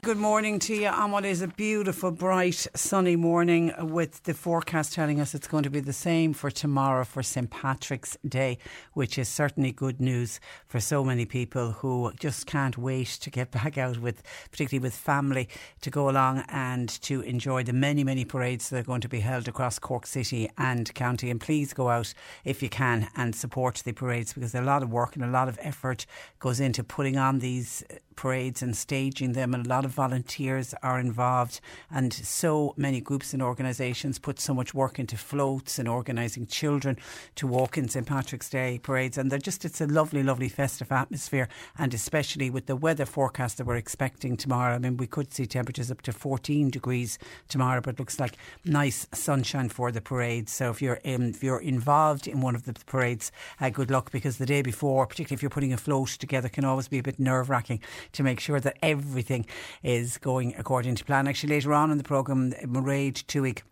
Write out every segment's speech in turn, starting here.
Good morning to you on what is a beautiful, bright, sunny morning with the forecast telling us it's going to be the same for tomorrow for St. Patrick's Day, which is certainly good news for so many people who just can't wait to get back out with, particularly with family, to go along and to enjoy the many, many parades that are going to be held across Cork City and County. And please go out if you can and support the parades because a lot of work and a lot of effort goes into putting on these uh, parades and staging them, and a lot of volunteers are involved. And so many groups and organisations put so much work into floats and organising children to walk in St Patrick's Day parades. And they're just, it's a lovely, lovely festive atmosphere. And especially with the weather forecast that we're expecting tomorrow. I mean, we could see temperatures up to 14 degrees tomorrow, but it looks like nice sunshine for the parade. So if you're um, if you're involved in one of the parades, uh, good luck because the day before, particularly if you're putting a float together, can always be a bit nerve wracking to make sure that everything is going according to plan. Actually, later on in the programme, Mairead Twohig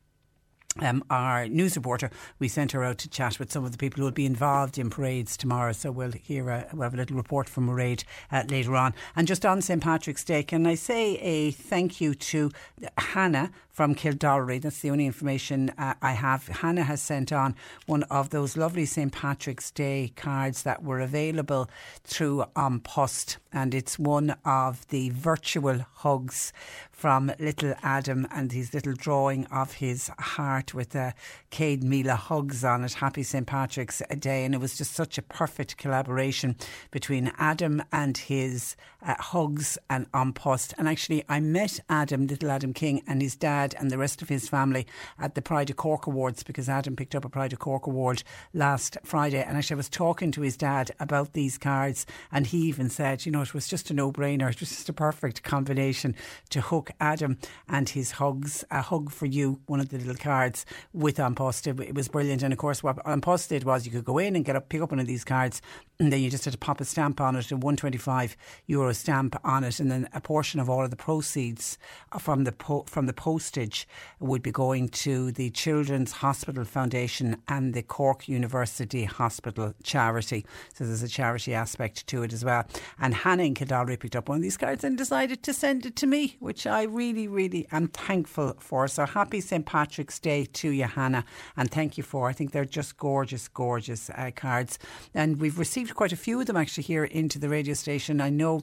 um, our news reporter, we sent her out to chat with some of the people who will be involved in parades tomorrow. So we'll hear a, we'll have a little report from Mairead uh, later on. And just on St Patrick's Day, can I say a thank you to Hannah from Kildorrery? That's the only information uh, I have. Hannah has sent on one of those lovely St Patrick's Day cards that were available through An Post, and it's one of the virtual hugs from little Adam and his little drawing of his heart with uh, Céad Míle hugs on it. Happy St. Patrick's Day. And it was just such a perfect collaboration between Adam and his uh, hugs and An Post. And actually, I met Adam, little Adam King, and his dad and the rest of his family at the Pride of Cork Awards because Adam picked up a Pride of Cork Award last Friday. And actually, I was talking to his dad about these cards, and he even said, you know, it was just a no brainer. It was just a perfect combination to hook Adam and his hugs, a hug for you, one of the little cards with An Post. It, was brilliant. And of course, what An Post did was you could go in and get up, pick up one of these cards, and then you just had to pop a stamp on it, a 125 euro stamp on it, and then a portion of all of the proceeds from the po- from the postage would be going to the Children's Hospital Foundation and the Cork University Hospital charity. So there's a charity aspect to it as well. And Hannah in Kildare picked up one of these cards and decided to send it to me, which I really, really am thankful for. So happy St. Patrick's Day to you, Hannah, and thank you for. I think they're just gorgeous, gorgeous uh, cards, and we've received quite a few of them actually here into the radio station. I know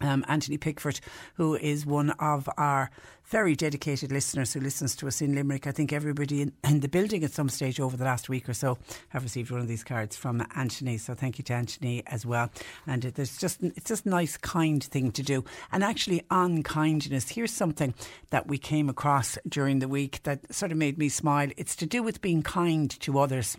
um, Anthony Pickford, who is one of our very dedicated listeners who listens to us in Limerick. I think everybody in, in, the building at some stage over the last week or so have received one of these cards from Anthony. So thank you to Anthony as well. And it, just it's just a nice, kind thing to do. And actually, on kindness, here's something that we came across during the week that sort of made me smile. It's to do with being kind to others.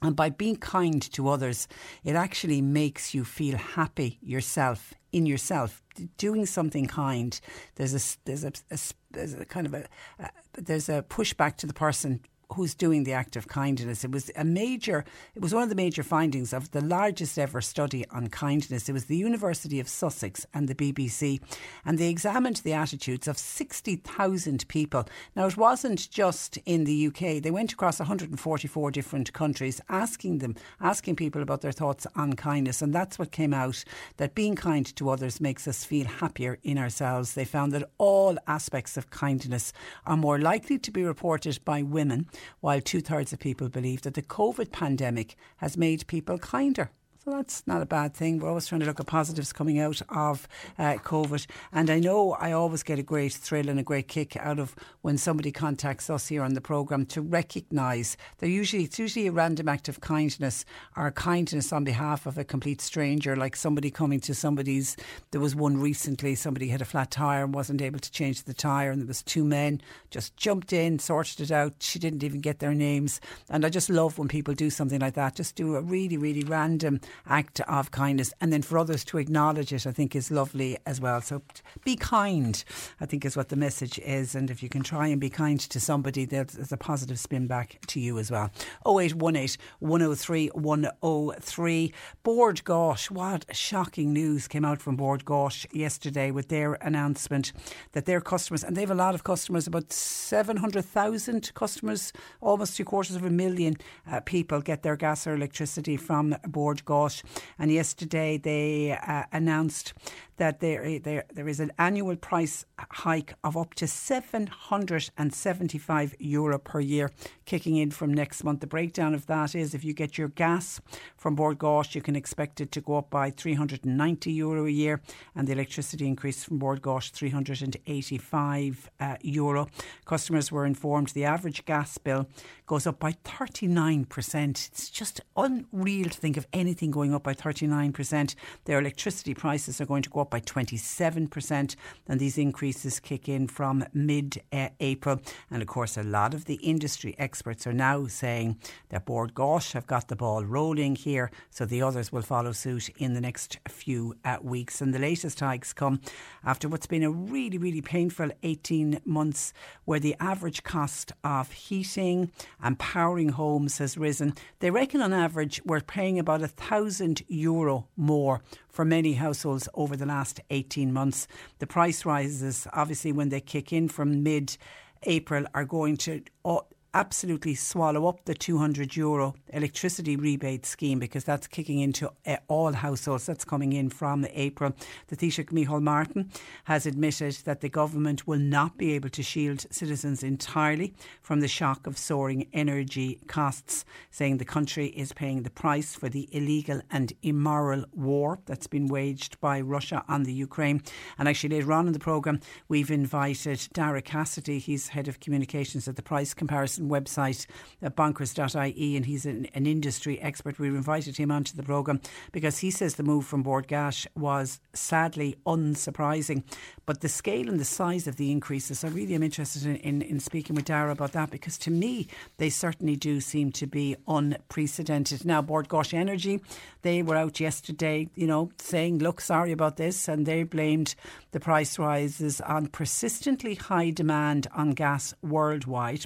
And by being kind to others, it actually makes you feel happy yourself in yourself. Doing something kind, there's a there's a, a there's a kind of a, a there's a pushback to the person who's doing the act of kindness. It was a major, it was one of the major findings of the largest ever study on kindness. It was the University of Sussex and the BBC, and they examined the attitudes of 60,000 people. Now, it wasn't just in the UK, they went across 144 different countries asking them, asking people about their thoughts on kindness, and that's what came out that being kind to others makes us feel happier in ourselves. They found that all aspects of kindness are more likely to be reported by women while two thirds of people believe that the COVID pandemic has made people kinder. So that's not a bad thing. We're always trying to look at positives coming out of uh, COVID. And I know I always get a great thrill and a great kick out of when somebody contacts us here on the programme to recognise they're usually it's usually a random act of kindness or kindness on behalf of a complete stranger, like somebody coming to somebody's. There was one recently. Somebody had a flat tyre and wasn't able to change the tyre, and there was two men just jumped in, sorted it out. She didn't even get their names, and I just love when people do something like that. Just do a really, really random act of kindness. And then for others to acknowledge it, I think is lovely as well. So be kind, I think is what the message is. And if you can try and be kind to somebody, there's a positive spin back to you as well. 0818 103 103. Bord Gáis, what shocking news came out from Bord Gáis yesterday with their announcement that their customers, and they have a lot of customers, about 700,000 customers, almost three quarters of a million uh, people get their gas or electricity from Bord Gáis. And yesterday they uh, announced that there, there, there is an annual price hike of up to 775 euro per year kicking in from next month. The breakdown of that is if you get your gas from Bord Gáis, you can expect it to go up by 390 euro a year, and the electricity increase from Bord Gáis 385 uh, euro. Customers were informed the average gas bill goes up by 39%. It's just unreal to think of anything going up by 39%. Their electricity prices are going to go up by 27%, and these increases kick in from mid uh, April. And of course, a lot of the industry experts are now saying that Bord Gáis have got the ball rolling here, so the others will follow suit in the next few uh, weeks. And the latest hikes come after what's been a really, really painful 18 months where the average cost of heating and powering homes has risen. They reckon on average we're paying about a thousand euro more for many households over the last 18 months. The price rises, obviously, when they kick in from mid April, are going to uh, absolutely swallow up the 200 euro electricity rebate scheme because that's kicking into uh, all households. That's coming in from April. The Taoiseach Micheál Martin has admitted that the government will not be able to shield citizens entirely from the shock of soaring energy costs, saying the country is paying the price for the illegal and immoral war that's been waged by Russia on the Ukraine. And actually, later on in the programme, we've invited Daragh Cassidy, he's head of communications at the price comparison website, uh, bonkers.ie, and he's an, an, industry expert. We invited him onto the programme because he says the move from Bord Gáis was sadly unsurprising. But the scale and the size of the increases, I really am interested in, in, in speaking with Daragh about that because to me, they certainly do seem to be unprecedented. Now, Bord Gáis Energy, they were out yesterday, you know, saying, look, sorry about this, and they blamed the price rises on persistently high demand on gas worldwide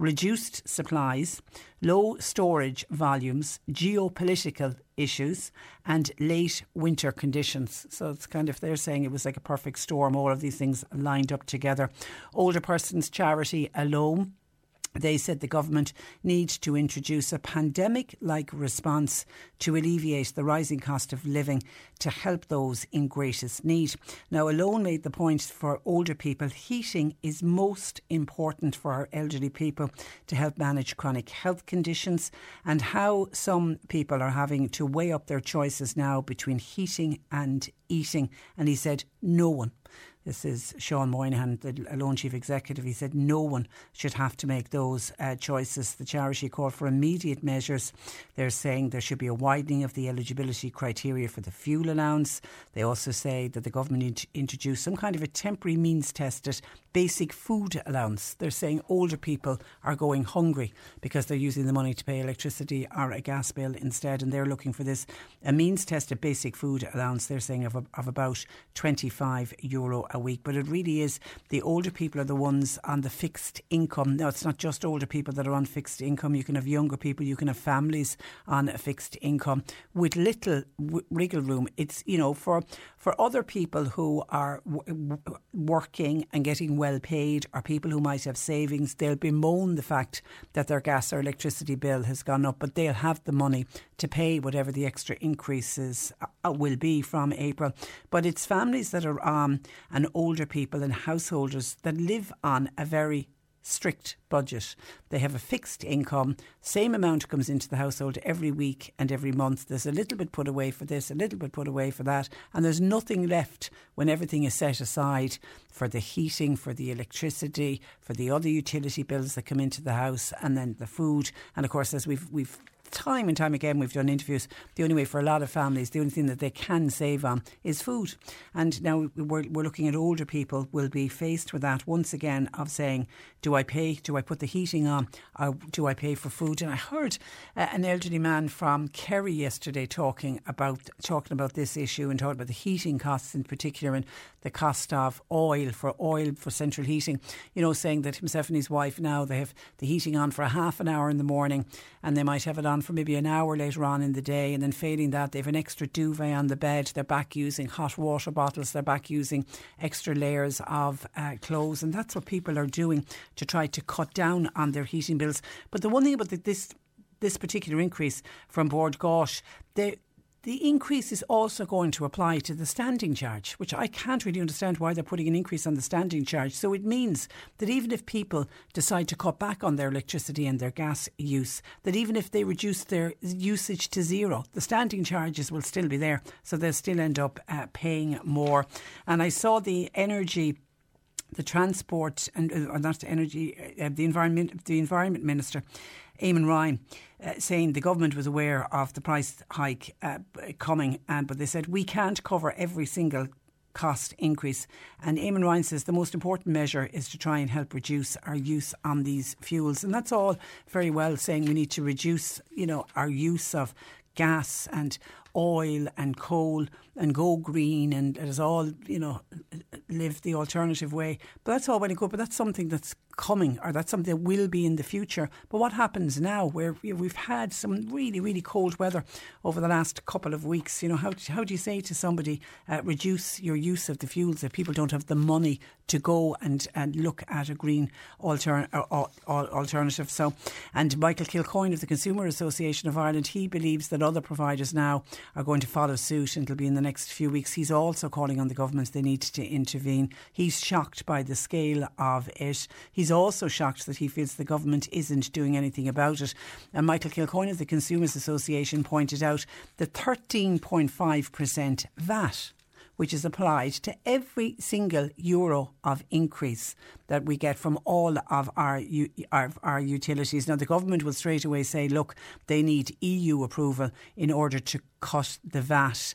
reduced supplies, low storage volumes, geopolitical issues, and late winter conditions. So it's kind of, they're saying it was like a perfect storm, all of these things lined up together. Older Persons Charity alone they said the government needs to introduce a pandemic like response to alleviate the rising cost of living to help those in greatest need. Now, Alone made the point for older people heating is most important for our elderly people to help manage chronic health conditions and how some people are having to weigh up their choices now between heating and eating. And he said, no one this is Sean Moynihan, the Lone Chief Executive. He said no one should have to make those uh, choices. The charity called for immediate measures. They're saying there should be a widening of the eligibility criteria for the fuel allowance. They also say that the government need to introduce some kind of a temporary means tested basic food allowance. They're saying older people are going hungry because they're using the money to pay electricity or a gas bill instead, and they're looking for this a means tested basic food allowance. They're saying of, of about 25 euro a week, but it really is the older people are the ones on the fixed income. Now, it's not just older people that are on fixed income. You can have younger people, you can have families on a fixed income with little w- wriggle room. It's you know for for other people who are w- working and getting well paid, or people who might have savings, they'll bemoan the fact that their gas or electricity bill has gone up, but they'll have the money to pay whatever the extra increases uh, will be from April. But it's families that are on um, and older people and householders that live on a very strict budget. They have a fixed income, same amount comes into the household every week and every month. There's a little bit put away for this, a little bit put away for that, and there's nothing left when everything is set aside for the heating, for the electricity, for the other utility bills that come into the house, and then the food. And of course, as we've we've time and time again, we've done interviews. The only way for a lot of families, the only thing that they can save on is food. And now we're, we're looking at older people will be faced with that once again of saying, do I pay? Do I put the heating on? Or do I pay for food? And I heard uh, an elderly man from Kerry yesterday talking about talking about this issue and talking about the heating costs in particular and the cost of oil for oil for central heating. You know, saying that himself and his wife now they have the heating on for a half an hour in the morning and they might have it on for maybe an hour later on in the day, and then failing that, they've an extra duvet on the bed. They're back using hot water bottles. They're back using extra layers of uh, clothes, and that's what people are doing to try to cut down on their heating bills. But the one thing about the, this this particular increase from Bord Gáis, they the increase is also going to apply to the standing charge, which I can't really understand why they're putting an increase on the standing charge. So it means that even if people decide to cut back on their electricity and their gas use, that even if they reduce their usage to zero, the standing charges will still be there. So they'll still end up uh, paying more. And I saw the energy the transport and uh, not energy, uh, the environment, the environment minister, Eamon Ryan, uh, saying the government was aware of the price hike uh, coming, and but they said we can't cover every single cost increase. And Eamon Ryan says the most important measure is to try and help reduce our use on these fuels. And that's all very well saying we need to reduce, you know, our use of gas and oil and coal and go green and let us all, you know, live the alternative way. But that's all well and good, but that's something that's coming or that's something that will be in the future. But what happens now where we've had some really, really cold weather over the last couple of weeks? You know, how, how do you say to somebody, uh, reduce your use of the fuels if people don't have the money to go and, and look at a green altern- alternative? So, and Michael Kilcoyne of the Consumer Association of Ireland, he believes that other providers now are going to follow suit and it'll be in the next few weeks. He's also calling on the government they need to intervene. He's shocked by the scale of it. He's also shocked that he feels the government isn't doing anything about it. And Michael Kilcoyne of the Consumers Association pointed out that 13.5% VAT which is applied to every single euro of increase that we get from all of our, our, our utilities. Now, the government will straight away say, look, they need EU approval in order to cut the VAT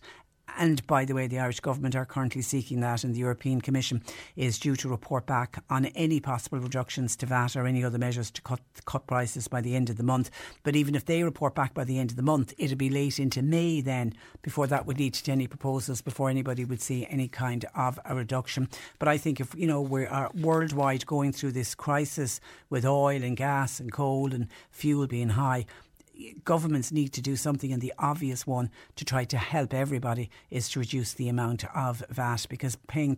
and by the way, the Irish government are currently seeking that, and the European Commission is due to report back on any possible reductions to VAT or any other measures to cut cut prices by the end of the month. But even if they report back by the end of the month, it'll be late into May then before that would lead to any proposals, before anybody would see any kind of a reduction. But I think if you know we are worldwide going through this crisis with oil and gas and coal and fuel being high, governments need to do something, and the obvious one to try to help everybody is to reduce the amount of VAT because paying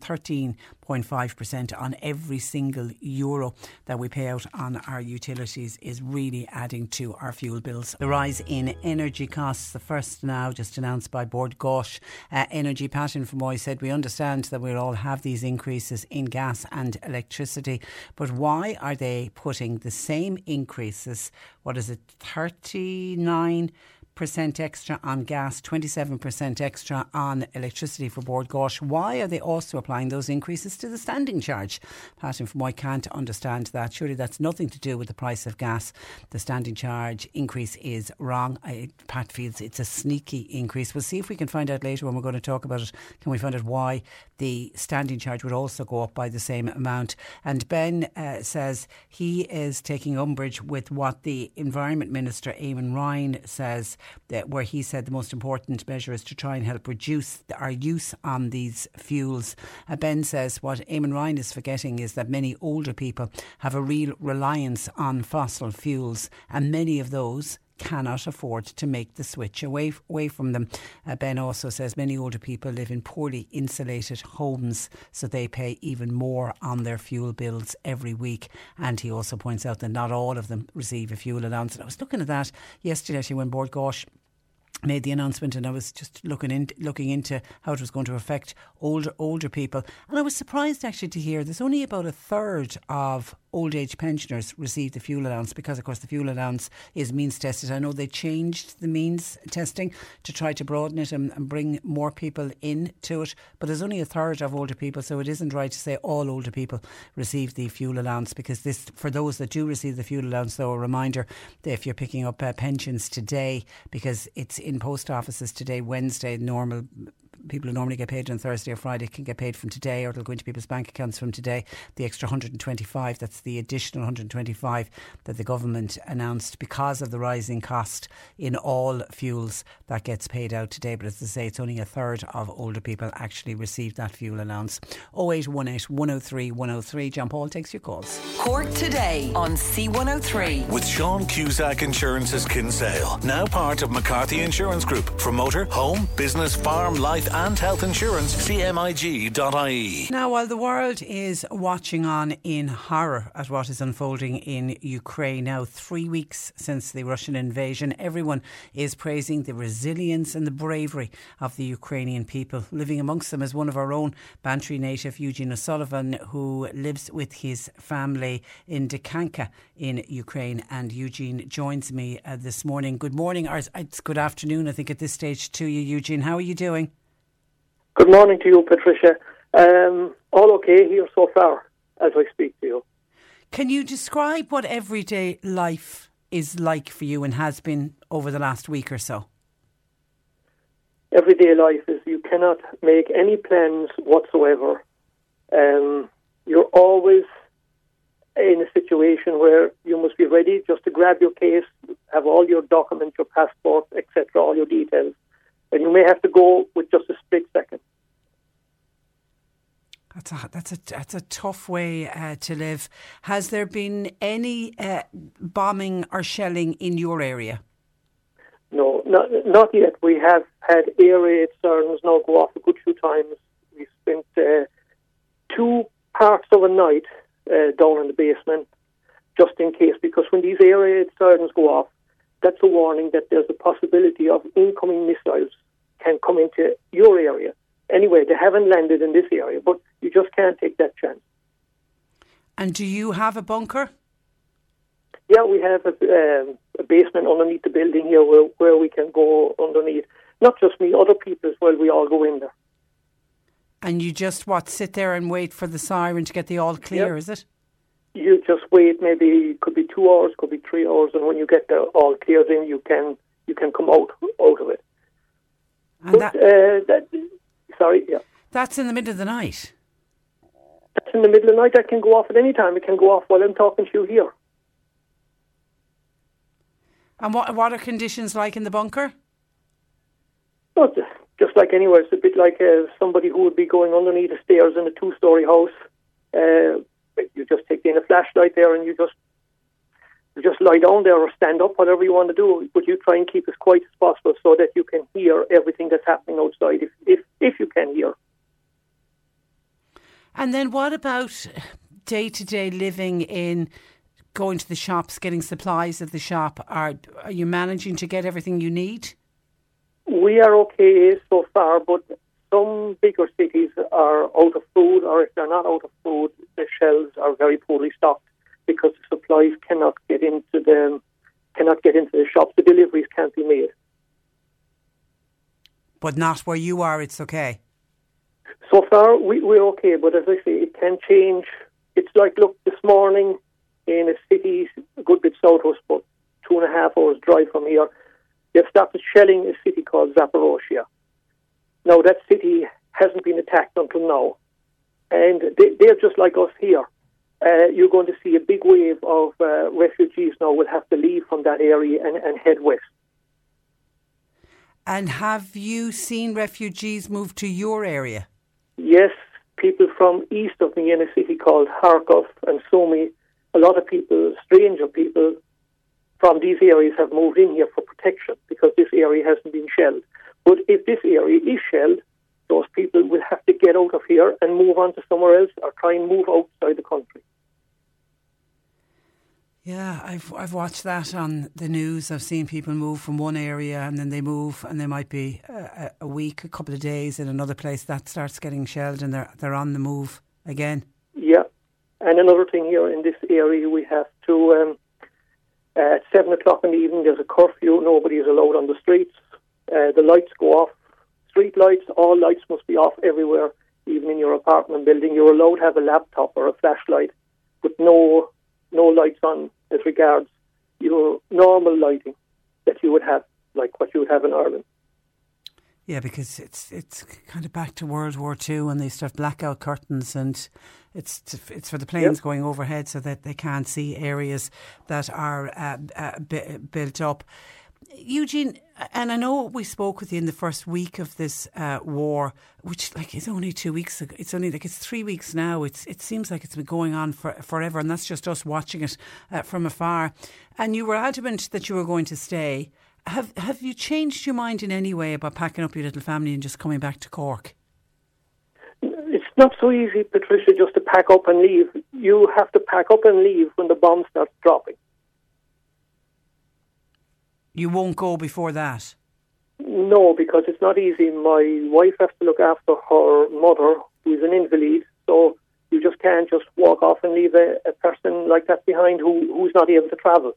13.5% on every single euro that we pay out on our utilities is really adding to our fuel bills. The rise in energy costs, the first now just announced by Bord Gáis uh, Energy. Patton from Moy said, We understand that we'll all have these increases in gas and electricity, but why are they putting the same increases? What is it, 39 percent extra on gas, 27% extra on electricity for Bord Gáis. Why are they also applying those increases to the standing charge? Pat from I can't understand that. Surely that's nothing to do with the price of gas. The standing charge increase is wrong. I, Pat feels it's a sneaky increase. We'll see if we can find out later when we're going to talk about it. Can we find out why the standing charge would also go up by the same amount? And Ben uh, says he is taking umbrage with what the Environment Minister, Eamon Ryan, says, where he said the most important measure is to try and help reduce our use on these fuels. Uh, ben says what Eamon Ryan is forgetting is that many older people have a real reliance on fossil fuels, and many of those cannot afford to make the switch away away from them. Uh, ben also says many older people live in poorly insulated homes, so they pay even more on their fuel bills every week. And he also points out that not all of them receive a fuel allowance. And I was looking at that yesterday when Bord Gáis made the announcement and I was just looking in, looking into how it was going to affect older older people and I was surprised actually to hear there's only about a third of old age pensioners receive the fuel allowance because, of course, the fuel allowance is means tested. I know they changed the means testing to try to broaden it and, and bring more people in to it, but there's only a third of older people, so it isn't right to say all older people receive the fuel allowance because this, for those that do receive the fuel allowance, though, a reminder if you're picking up uh, pensions today, because it's in post offices today, Wednesday, normal people who normally get paid on Thursday or Friday can get paid from today, or it'll go into people's bank accounts from today. The extra 125, that's the additional 125 that the government announced because of the rising cost in all fuels that gets paid out today. But as I say, it's only a third of older people actually receive that fuel allowance. 0818 103 103. John Paul takes your calls. Cork today on C103. With Sean Cusack Insurance's Kinsale, now part of McCarthy Insurance Group. For motor, home, business, farm, life, and health insurance, cmig.ie. Now, while the world is watching on in horror at what is unfolding in Ukraine, now three weeks since the Russian invasion, everyone is praising the resilience and the bravery of the Ukrainian people. Living amongst them is one of our own Bantry native, Eugene O'Sullivan, who lives with his family in Dikanka in Ukraine. And Eugene joins me uh, this morning. Good morning, or it's good afternoon, I think, at this stage to you, Eugene. How are you doing? Good morning to you, Patricia. Um, all okay here so far as I speak to you. Can you describe what everyday life is like for you and has been over the last week or so? Everyday life is you cannot make any plans whatsoever. Um, you're always in a situation where you must be ready just to grab your case, have all your documents, your passport, etc., all your details, and you may have to go with just a split second. That's a that's a that's a tough way uh, to live. Has there been any uh, bombing or shelling in your area? No, not not yet. We have had air raid sirens now go off a good few times. We spent uh, two parts of a night uh, down in the basement just in case, because when these air raid sirens go off, that's a warning that there's a possibility of incoming missiles can come into your area. Anyway, they haven't landed in this area, but you just can't take that chance. And do you have a bunker? Yeah, we have a, um, a basement underneath the building here where, where we can go underneath. Not just me, other people as well. We all go in there. And you just what sit there and wait for the siren to get the all clear, Yep. is it? You just wait. Maybe it could be two hours, could be three hours, and when you get the all cleared in, you can you can come out out of it. And But, that uh, that, sorry, yeah. that's in the middle of the night. That's in the middle of the night. That can go off at any time. It can go off while I'm talking to you here. And what what are conditions like in the bunker? Well, just- just like anywhere, it's a bit like uh, somebody who would be going underneath the stairs in a two-story house. Uh, you just take in a flashlight there, and you just you just lie down there or stand up, whatever you want to do. But you try and keep as quiet as possible so that you can hear everything that's happening outside, if if if you can hear. And then what about day to day living in going to the shops, getting supplies at the shop? Are are you managing to get everything you need? We are okay so far, but some bigger cities are out of food, or if they're not out of food, the shelves are very poorly stocked because the supplies cannot get into them, cannot get into the shops. The deliveries can't be made. but not where you are. It's okay. So far, we, we're okay, but as I say, it can change. It's like, look, this morning in a city a good bit south of us, but two and a half hours drive from here, they've started shelling a city called Zaporozhye. Now, that city hasn't been attacked until now, and they, they're just like us here. Uh, you're going to see a big wave of uh, refugees now will have to leave from that area and, and head west. And have you seen refugees move to your area? Yes, people from east of me in a city called Kharkov and Sumy, a lot of people, stranger people from these areas have moved in here for protection because this area hasn't been shelled. But if this area is shelled, those people will have to get out of here and move on to somewhere else or try and move outside the country. Yeah, I've I've watched that on the news. I've seen people move from one area and then they move, and they might be a, a week, a couple of days in another place that starts getting shelled, and they're they're on the move again. Yeah, and another thing here in this area, we have to um, at seven o'clock in the evening. There's a curfew. Nobody is allowed on the streets. Uh, the lights go off. Street lights. All lights must be off everywhere, even in your apartment building. You're allowed to have a laptop or a flashlight, but no no lights on as regards your normal lighting that you would have, like what you would have in Ireland. Yeah, because it's it's kind of back to World War Two, and they start blackout curtains, and it's it's for the planes yep. going overhead so that they can't see areas that are uh, uh, b- built up. Eugene, and I know we spoke with you in the first week of this uh, war, which like is only two weeks ago. It's only like it's three weeks now. It's it seems like it's been going on for forever, and that's just us watching it uh, from afar. And you were adamant that you were going to stay. Have Have you changed your mind in any way about packing up your little family and just coming back to Cork? It's not so easy, Patricia, just to pack up and leave. You have to pack up and leave when the bomb starts dropping. You won't go before that? No, because it's not easy. My wife has to look after her mother, who's an invalid, so you just can't just walk off and leave a, a person like that behind who, who's not able to travel.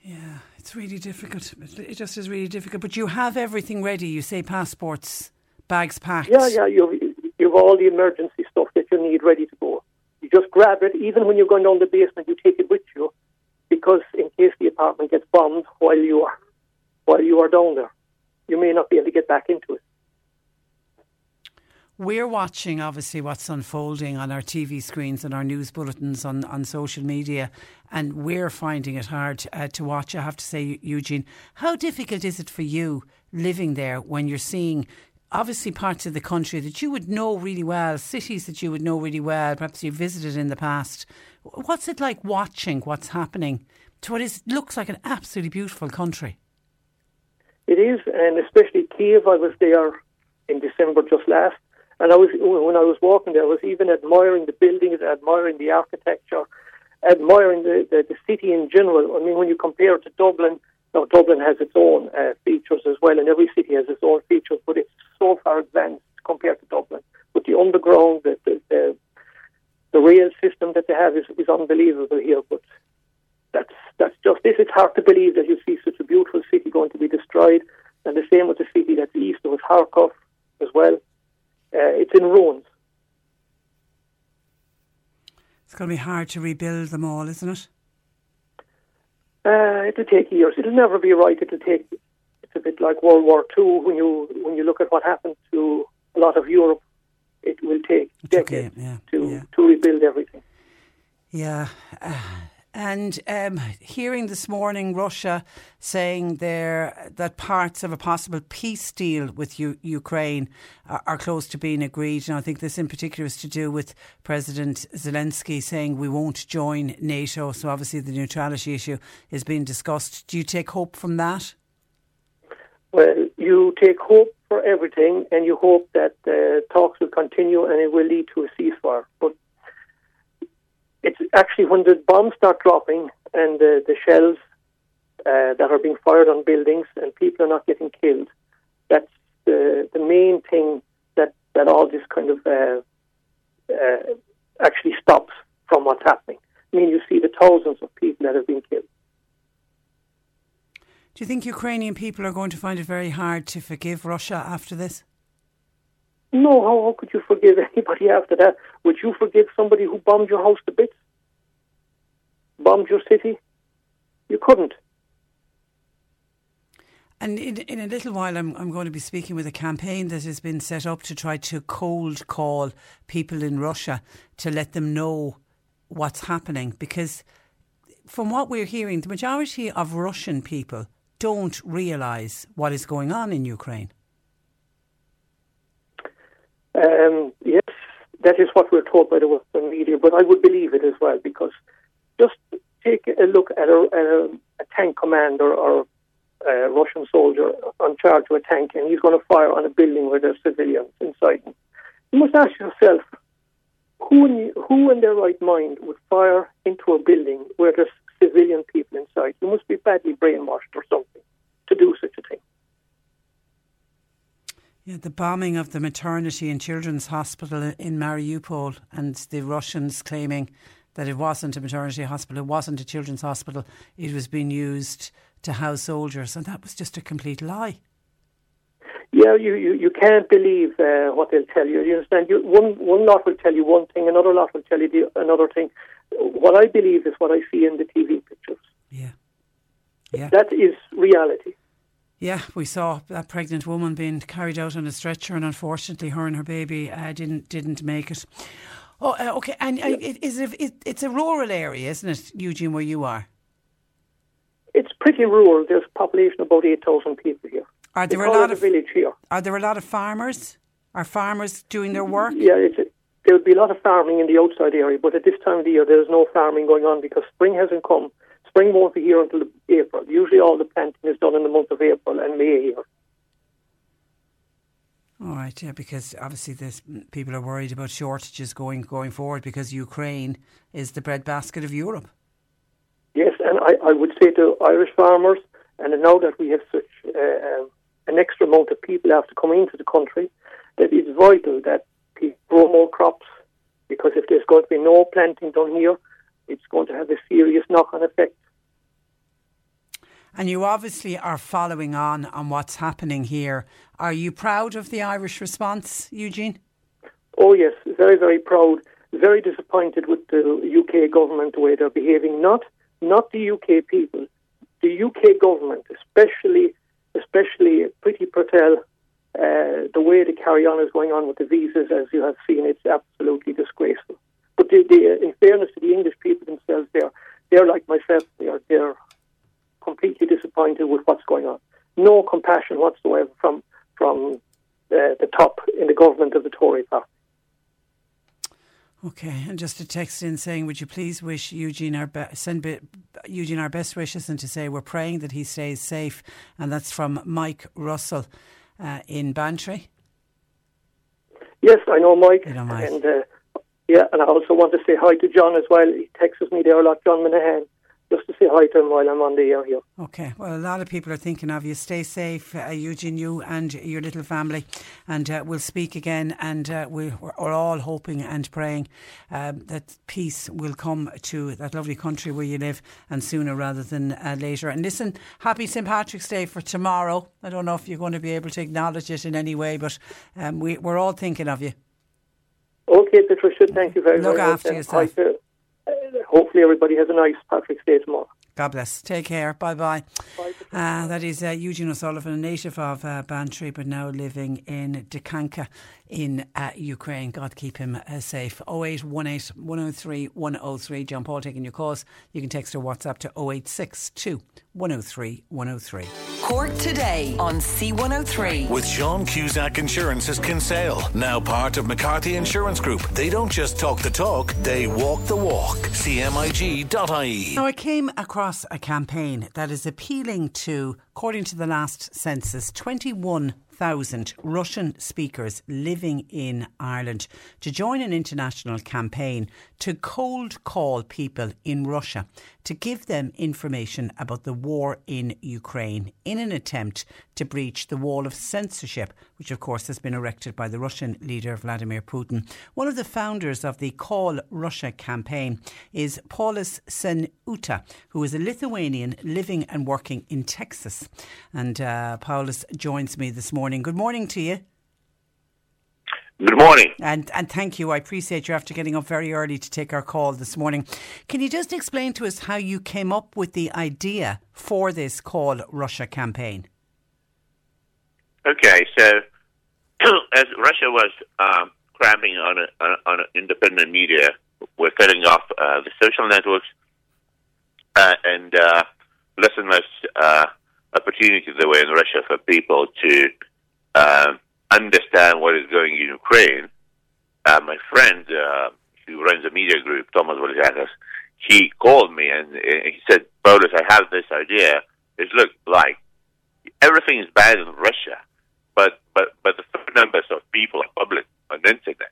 Yeah, it's really difficult. It just is really difficult. But you have everything ready. You say passports, bags packed. Yeah, yeah. You've, you've all the emergency stuff that you need ready to go. You just grab it. Even when you're going down the basement, you take it with you because in case the apartment gets bombed while you are while you are down there, you may not be able to get back into it. We're watching, obviously, what's unfolding on our TV screens and our news bulletins on, on social media, and we're finding it hard uh, to watch. I have to say, Eugene, how difficult is it for you living there when you're seeing obviously parts of the country that you would know really well, cities that you would know really well, perhaps you've visited in the past. What's it like watching what's happening to what is looks like an absolutely beautiful country? It is, and especially Kiev. I was there in December just last, and I was when I was walking there, I was even admiring the buildings, admiring the architecture, admiring the, the, the city in general. I mean, when you compare it to Dublin, now Dublin has its own uh, features as well, and every city has its own features, but it's so far advanced compared to Dublin. But the underground, the, the, the, the rail system that they have is, is unbelievable here. But that's that's just this. It's hard to believe that you see such a beautiful city going to be destroyed, and the same with the city that's east of Kharkov, as well. Uh, it's in ruins. It's going to be hard to rebuild them all, isn't it? Uh, it'll take years. It'll never be right. It'll take it's a bit like World War Two when you when you look at what happened to a lot of Europe. It will take it's decades okay, yeah, to yeah. to rebuild everything. Yeah. Uh, and um, hearing this morning Russia saying there that parts of a possible peace deal with U- Ukraine are, are, close to being agreed. And I think this in particular is to do with President Zelensky saying we won't join NATO. So obviously the neutrality issue is being discussed. Do you take hope from that? Well, you take hope for everything, and you hope that uh, talks will continue and it will lead to a ceasefire. But it's actually when the bombs start dropping and the, the shells uh, that are being fired on buildings and people are not getting killed, that's the, the main thing that, that all this kind of uh, uh, actually stops from what's happening. I mean, you see the thousands of people that have been killed. Do you think Ukrainian people are going to find it very hard to forgive Russia after this? No, how, how could you forgive anybody after that? Would you forgive somebody who bombed your house to bits? Bombed your city? You couldn't. And in, in a little while, I'm, I'm going to be speaking with a campaign that has been set up to try to cold call people in Russia to let them know what's happening. Because from what we're hearing, the majority of Russian people don't realise what is going on in Ukraine. Um, yes, that is what we're told by the Western media, but I would believe it as well because just take a look at a, a, a tank commander or a Russian soldier on charge of a tank and he's going to fire on a building where there's civilians inside. You must ask yourself, who in, who in their right mind would fire into a building where there's civilian people inside? You must be badly brainwashed or something to do such a thing. Yeah, the bombing of the maternity and children's hospital in Mariupol and the Russians claiming that it wasn't a maternity hospital, it wasn't a children's hospital, it was being used to house soldiers, and that was just a complete lie. Yeah, you, you, you can't believe uh, what they'll tell you. You understand? You, one one lot will tell you one thing, another lot will tell you the, another thing. What I believe is what I see in the TV pictures. Yeah, yeah, that is reality. Yeah, we saw that pregnant woman being carried out on a stretcher, and unfortunately, her and her baby uh, didn't didn't make it. Oh, uh, okay. And uh, is it, it, it's a rural area, isn't it, Eugene, where you are? It's pretty rural. There's a population of about 8,000 people here. Are there a lot of village here? Are there a lot of farmers? Are farmers doing their work? Yeah, a, there would be a lot of farming in the outside area, but at this time of the year, there's no farming going on because spring hasn't come. Spring won't be here until April. Usually, all the planting is done in the month of April and May here. All right, yeah, because obviously this people are worried about shortages going going forward because Ukraine is the breadbasket of Europe. Yes, and I, I would say to Irish farmers, and now that we have such uh, um, an extra amount of people after coming into the country, that it's vital that grow more crops because if there's going to be no planting done here, it's going to have a serious knock-on effect and you obviously are following on on what's happening here. Are you proud of the Irish response, Eugene? Oh yes, very very proud. Very disappointed with the UK government the way they're behaving. Not not the UK people, the UK government, especially especially Priti Patel. Uh, the way the carry on is going on with the visas, as you have seen, it's absolutely disgraceful. But the, the, in fairness to the English people themselves, they're they're like myself. They are they're completely disappointed with what's going on. No compassion whatsoever from from uh, the top in the government of the Tory party. Okay, and just a text in saying, would you please wish Eugene our be- send be- Eugene our best wishes and to say we're praying that he stays safe, and that's from Mike Russell uh, in Bantry. Yes, I know Mike, you know Mike. and uh, yeah, and I also want to say hi to John as well. He texts me there a lot, John Minahan just to say hi to him while I'm on the air here. Okay. Well, a lot of people are thinking of you. Stay safe, uh, Eugene, you and your little family. And uh, we'll speak again. And uh, we, are all hoping and praying um, that peace will come to that lovely country where you live and sooner rather than uh, later. And listen, happy St. Patrick's Day for tomorrow. I don't know if you're going to be able to acknowledge it in any way, but um, we, we're all thinking of you. Okay, Patricia, thank you very Look much. Look after yourself hopefully everybody has a nice Patrick's Day tomorrow. God bless. Take care. Bye bye. Uh, that is uh, Eugene O'Sullivan, a native of uh, Bantry, but now living in Dikanka in uh, Ukraine. God keep him uh, safe. 0818 103 103. John Paul taking your calls. You can text or WhatsApp to 0862 103 103. Cork today on C103. With Sean Cusack Insurance's Kinsale, now part of McCarthy Insurance Group. They don't just talk the talk, they walk the walk. CMIG.ie. Now, I came across a campaign that is appealing to, according to the last census, 21 thousand Russian speakers living in Ireland to join an international campaign to cold call people in Russia to give them information about the war in Ukraine in an attempt to breach the wall of censorship, which of course has been erected by the Russian leader Vladimir Putin. One of the founders of the Call Russia campaign is Paulius Senuta, who is a Lithuanian living and working in Texas. And uh, Paulius joins me this morning. Good morning to you. Good morning. And, and thank you. I appreciate you after getting up very early to take our call this morning. Can you just explain to us how you came up with the idea for this Call Russia campaign? Okay, so as Russia was um, cramping on, a, on a independent media, we're cutting off uh, the social networks uh, and uh, less and less opportunity there were in Russia for people to um, understand what is going in Ukraine. Uh, my friend uh, who runs a media group, Thomas Volzakas, he called me and he said, Paulius, I have this idea. It's look like everything is bad in Russia, but but but the phone numbers of people are public on the internet.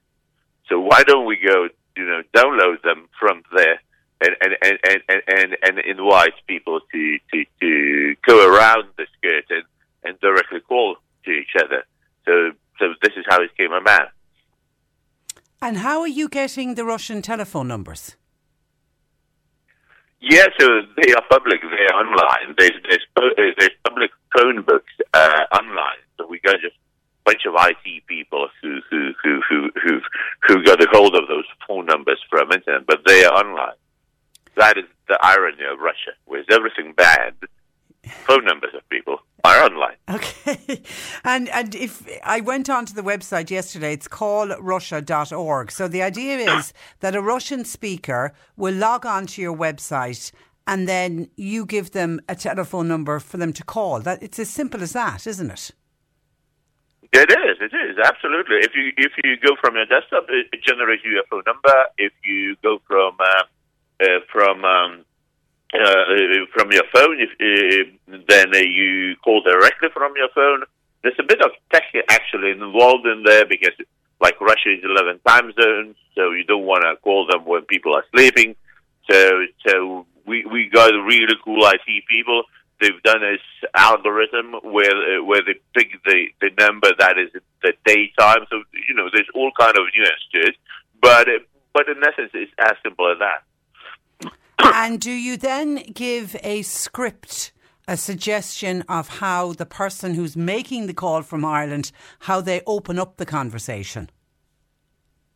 So why don't we go, you know, download them from there and and and and and, and invite people to, to to go around the skirt and, and directly call to each other. So so this is how it came about. And how are you getting the Russian telephone numbers? Yeah, so they are public. They are online. There's there's, there's public phone books uh, online. So we got just a bunch of IT people who who who who who who got a hold of those phone numbers from internet, but they are online. That is the irony of Russia, where everything bad, phone numbers of people are online. Okay. And and if I went onto the website yesterday, it's callrussia.org. So the idea is that a Russian speaker will log on to your website and then you give them a telephone number for them to call. That it's as simple as that, isn't it? It is. It is absolutely. If you if you go from your desktop, it, it generates phone number. If you go from uh, uh, from um, uh, from your phone, if, uh, then you call directly from your phone. There's a bit of tech actually involved in there because, like Russia is 11 time zones, so you don't want to call them when people are sleeping. So, so we we got really cool IT people. They've done this algorithm where uh, where they pick the the number that is the daytime. So you know, there's all kind of nuance to it, but uh, but in essence, it's as simple as that and do you then give a script? a suggestion of how the person who's making the call from Ireland, how they open up the conversation?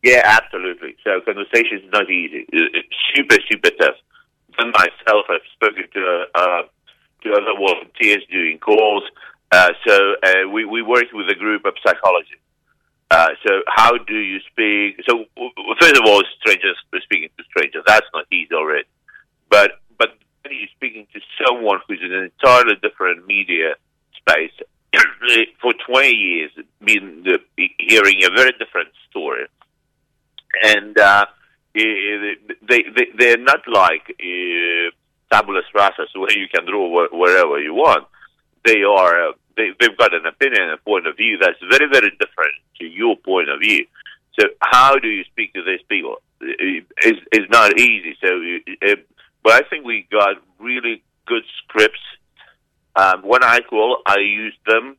Yeah, absolutely. So conversation is not easy. It's super, super tough. And myself, I've spoken to uh, to other volunteers doing calls. Uh, so uh, we we work with a group of psychologists. Uh, so how do you speak? So first of all, strangers speaking to strangers. That's not easy already. But but when you're speaking to someone who's in an entirely different media space for 20 years, been hearing a very different story, and uh, they, they they're not like uh, tabula rasa, where you can draw wherever you want. They are. Uh, they, they've got an opinion a point of view that's very, very different to your point of view. So, how do you speak to these people? It's, it's not easy. So, uh, but I think we got really good scripts. Um, when I call, I used them.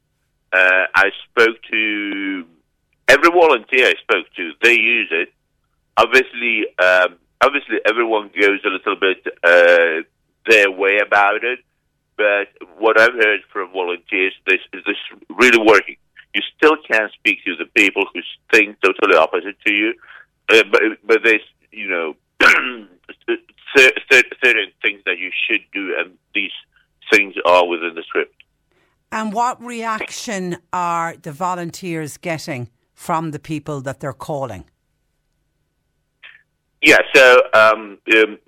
Uh, I spoke to every volunteer I spoke to. They use it. Obviously, um, obviously, everyone goes a little bit uh, their way about it. But what I've heard from volunteers, this is this really working. You still can't speak to the people who think totally opposite to you, uh, but but there's you know certain things that you should do, and these things are within the script. And what reaction are the volunteers getting from the people that they're calling? Yeah, so um, um,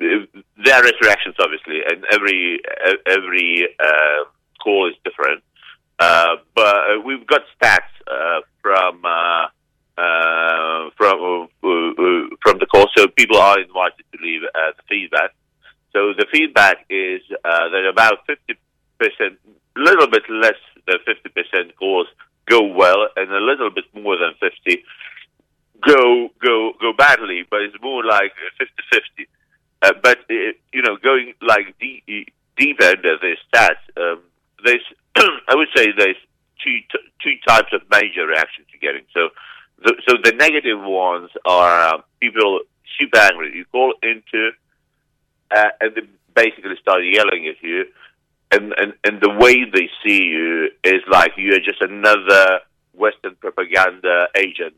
uh, uh, various reactions, obviously, and every every uh, call is different. Uh, but uh, we've got stats uh, from uh, from uh, uh, from the call, So people are invited to leave uh, the feedback. So the feedback is uh, that about fifty percent, a little bit less than fifty percent calls go well, and a little bit more than fifty go go go badly. But it's more like 50-50. Uh, but you know, going like deep, deep the stats, um, there's I would say there's two two types of major reactions you're getting. So the, so the negative ones are uh, people super angry. You call into uh, and they basically start yelling at you. and, and, and the way they see you is like you're just another Western propaganda agent.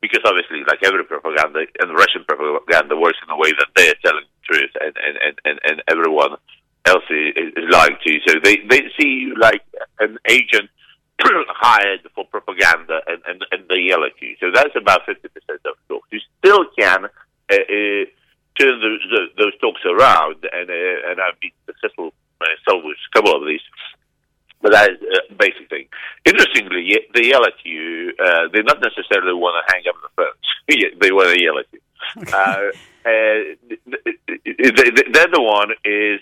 Because obviously, like every propaganda, and Russian propaganda works in a way that they are telling and, and, and, and, everyone else is, is lying to you. So they, they see you like an agent hired for propaganda, and, and, and they yell at you. So that's about 50% of talks. You still can uh, uh, turn the, the, those talks around, and, uh, and I've been successful myself with a couple of these. But that is a basic thing. Interestingly, they yell at you. Uh, they not necessarily want to hang up the phone. they want to yell at you. Uh, uh, the, the, other one is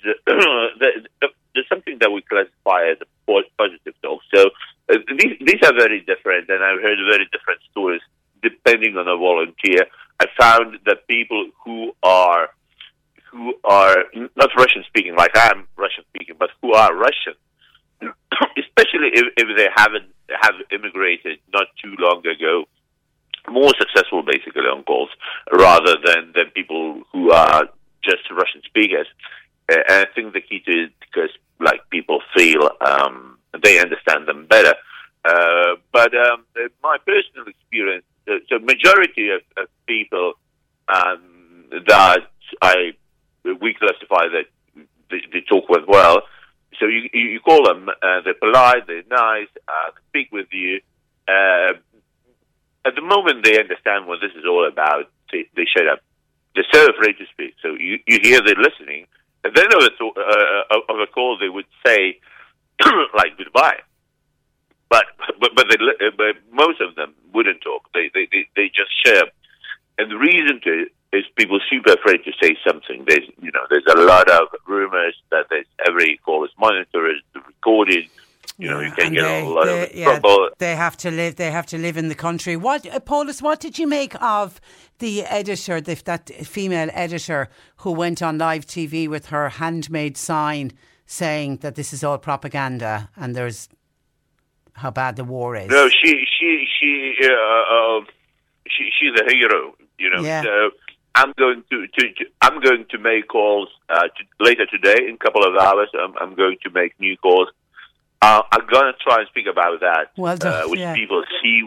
there's something that we classify as a positive talk. So uh, these these are very different, and I've heard very different stories depending on a volunteer. I found that people who are who are not Russian speaking, like I'm Russian speaking, but who are Russian, especially if, if they haven't have immigrated not too long ago, more successful basically on calls rather than than people who are just Russian speakers. And I think the key to it because like people feel um, they understand them better. Uh, but um, my personal experience, uh, so majority of, of people um, that I we classify that they, they talk with well. So you you call them, uh, they're polite, they're nice, uh, speak with you. Uh, at the moment, they understand what this is all about. They, they shut up. They're so afraid to speak. So you, you hear they're listening, and then of a, uh, of a call, they would say like goodbye. But but but, they, but most of them wouldn't talk. They they they, they just share. And the reason to is people super afraid to say something. There's you know there's a lot of rumors that there's every call is monitored, recorded. You know, you can get they, a lot they, of yeah, trouble. They have to live. They have to live in the country. What, uh, Paulius? What did you make of the editor, the, that female editor who went on live TV with her handmade sign saying that this is all propaganda and there's how bad the war is? No, she, she, she, uh, uh, she, she's a hero. You know, yeah. so I'm going to, to, to, I'm going to make calls uh, to, later today in a couple of hours. I'm, I'm going to make new calls. Uh, I'm going to try and speak about that, well done, uh, which yeah. people see.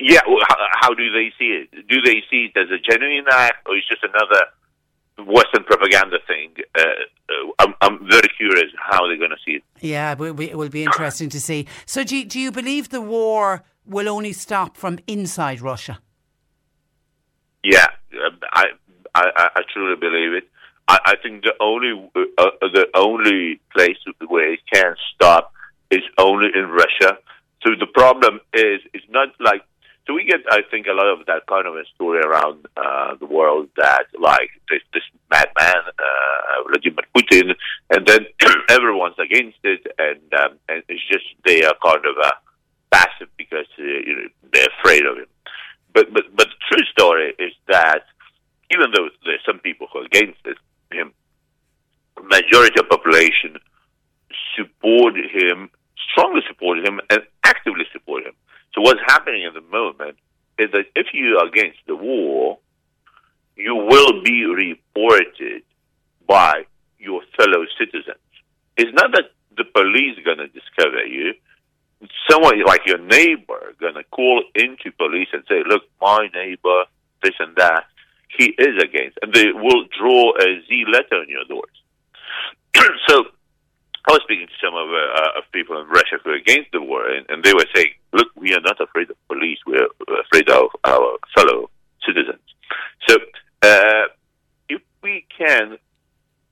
Yeah, how, how, do they see it? Do they see it as a genuine act, or is just another Western propaganda thing? Uh, uh, I'm, I'm, very curious how they're going to see it. Yeah, it will be interesting to see. So, do you, do you believe the war will only stop from inside Russia? Yeah, I, I, I truly believe it. I, I think the only uh, uh, the only place where it can stop is only in Russia. So the problem is, it's not like so we get, I think, a lot of that kind of a story around uh, the world that like this, this madman uh, Vladimir Putin, and then everyone's against it, and um, and it's just they are kind of uh, passive because uh, you know, they're afraid of him. But but but the true story is that even though there's some people who are against it, him, majority of population support him, strongly support him, and actively support him. So what's happening at the moment is that if you are against the war, you will be reported by your fellow citizens. It's not that the police are going to discover you. Someone like your neighbor going to call into police and say, "Look, my neighbor, this and that." he is against, and they will draw a Z letter on your doors. so I was speaking to some of, uh, of people in Russia who are against the war, and, and, they were saying, "Look, we are not afraid of police; we are afraid of our fellow citizens." So, uh, if we can,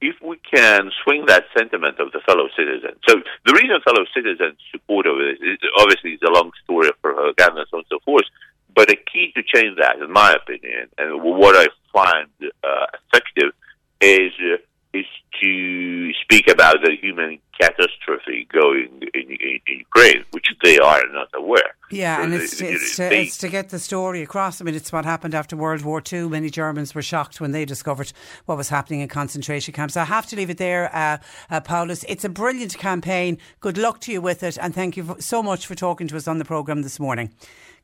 if we can swing that sentiment of the fellow citizens, so the reason fellow citizens support of it is obviously it's a long story of propaganda and so on and so forth. But the key to change that, in my opinion, and what I find uh, effective, is uh, is to speak about the human catastrophe going in, in, in, Ukraine, which they are not aware. Yeah, so and it's, they, it's, to, it's to get the story across. I mean, it's what happened after World War II. Many Germans were shocked when they discovered what was happening in concentration camps. I have to leave it there, uh, uh, Paulius. It's a brilliant campaign. Good luck to you with it, and thank you so much for talking to us on the programme this morning.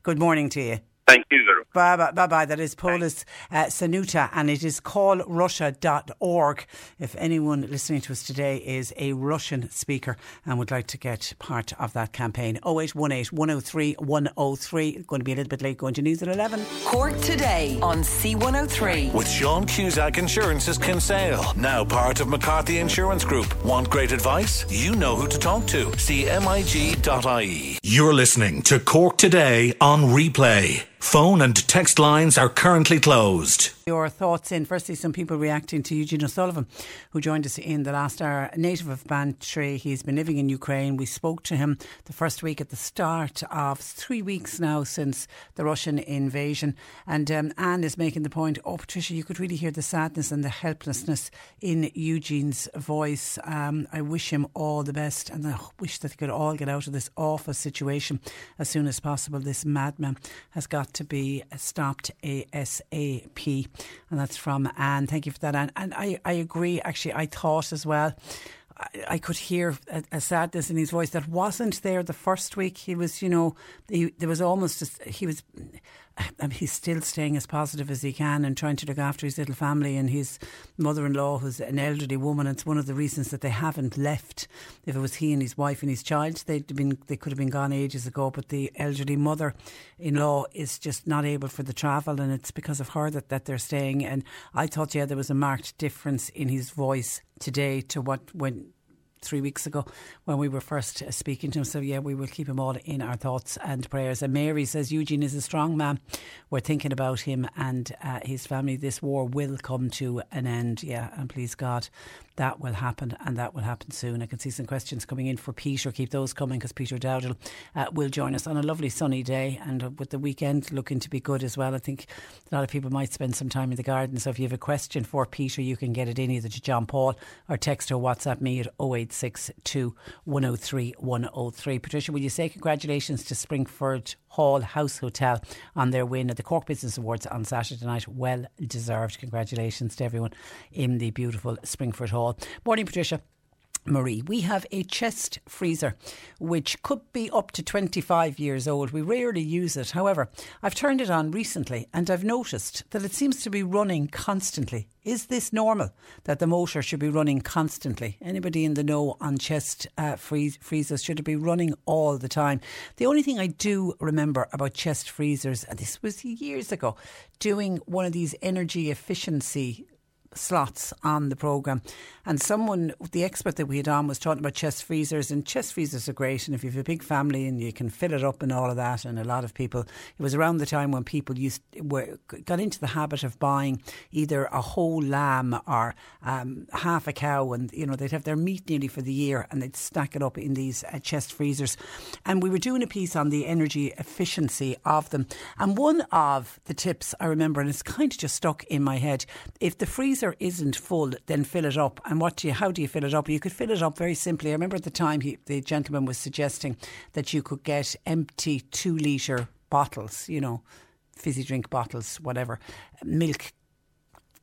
Good morning to you. Thank you very much. Bye bye, bye bye. That is Paulius uh, Senūta, and it is callrussia.org. If anyone listening to us today is a Russian speaker and would like to get part of that campaign, 0818 103 103. Going to be a little bit late going to news at 11. Cork today on C103. With Sean Cusack Insurance's Kinsale, now part of McCarthy Insurance Group. Want great advice? You know who to talk to. CMIG.ie. You're listening to Cork Today on replay. Phone and text lines are currently closed. Your thoughts in. Firstly, some people reacting to Eugene O'Sullivan, who joined us in the last hour. Native of Bantry, he's been living in Ukraine. We spoke to him the first week at the start of three weeks now since the Russian invasion. And um, Anne is making the point oh, Patricia, you could really hear the sadness and the helplessness in Eugene's voice. Um, I wish him all the best and I wish that they could all get out of this awful situation as soon as possible. This madman has got to be stopped ASAP. And that's from Anne. Thank you for that, Anne. And I, I agree, actually, I thought as well. I could hear a, a, sadness in his voice that wasn't there the first week. He was, you know, he, there was almost a, he was He's still staying as positive as he can and trying to look after his little family and his mother-in-law, who's an elderly woman. It's one of the reasons that they haven't left. If it was he and his wife and his child, they'd been they could have been gone ages ago. But the elderly mother-in-law is just not able for the travel, and it's because of her that, that they're staying. And I thought, yeah, there was a marked difference in his voice today to what when three weeks ago when we were first uh, speaking to him. So, yeah, we will keep him all in our thoughts and prayers. And Mary says Eugene is a strong man. We're thinking about him and uh, his family. This war will come to an end. Yeah, and please God that will happen and that will happen soon. I can see some questions coming in for Peter. Keep those coming because Peter Dowdall uh, will join us on a lovely sunny day and uh, with the weekend looking to be good as well. I think a lot of people might spend some time in the garden. So if you have a question for Peter, you can get it in either to John Paul or text or WhatsApp me at 0862 103 103. Patricia, will you say congratulations to Springfort Hall House Hotel on their win at the Cork Business Awards on Saturday night. Well deserved. Congratulations to everyone in the beautiful Springfort Hall. Morning, Patricia. Marie, we have a chest freezer which could be up to 25 years old. We rarely use it. However, I've turned it on recently and I've noticed that it seems to be running constantly. Is this normal that the motor should be running constantly? Anybody in the know on chest uh, freeze- freezers should it be running all the time? The only thing I do remember about chest freezers, and this was years ago, doing one of these energy efficiency slots on the programme. And someone, the expert that we had on, was talking about chest freezers, and chest freezers are great. And if you have a big family and you can fill it up and all of that, and a lot of people, it was around the time when people used were got into the habit of buying either a whole lamb or um, half a cow, and you know they'd have their meat nearly for the year, and they'd stack it up in these uh, chest freezers. And we were doing a piece on the energy efficiency of them. And one of the tips I remember, and it's kind of just stuck in my head, if the freezer isn't full, then fill it up and what do you, how do you fill it up? You could fill it up very simply. I remember at the time he, the gentleman was suggesting that you could get empty two litre bottles, you know, fizzy drink bottles, whatever, milk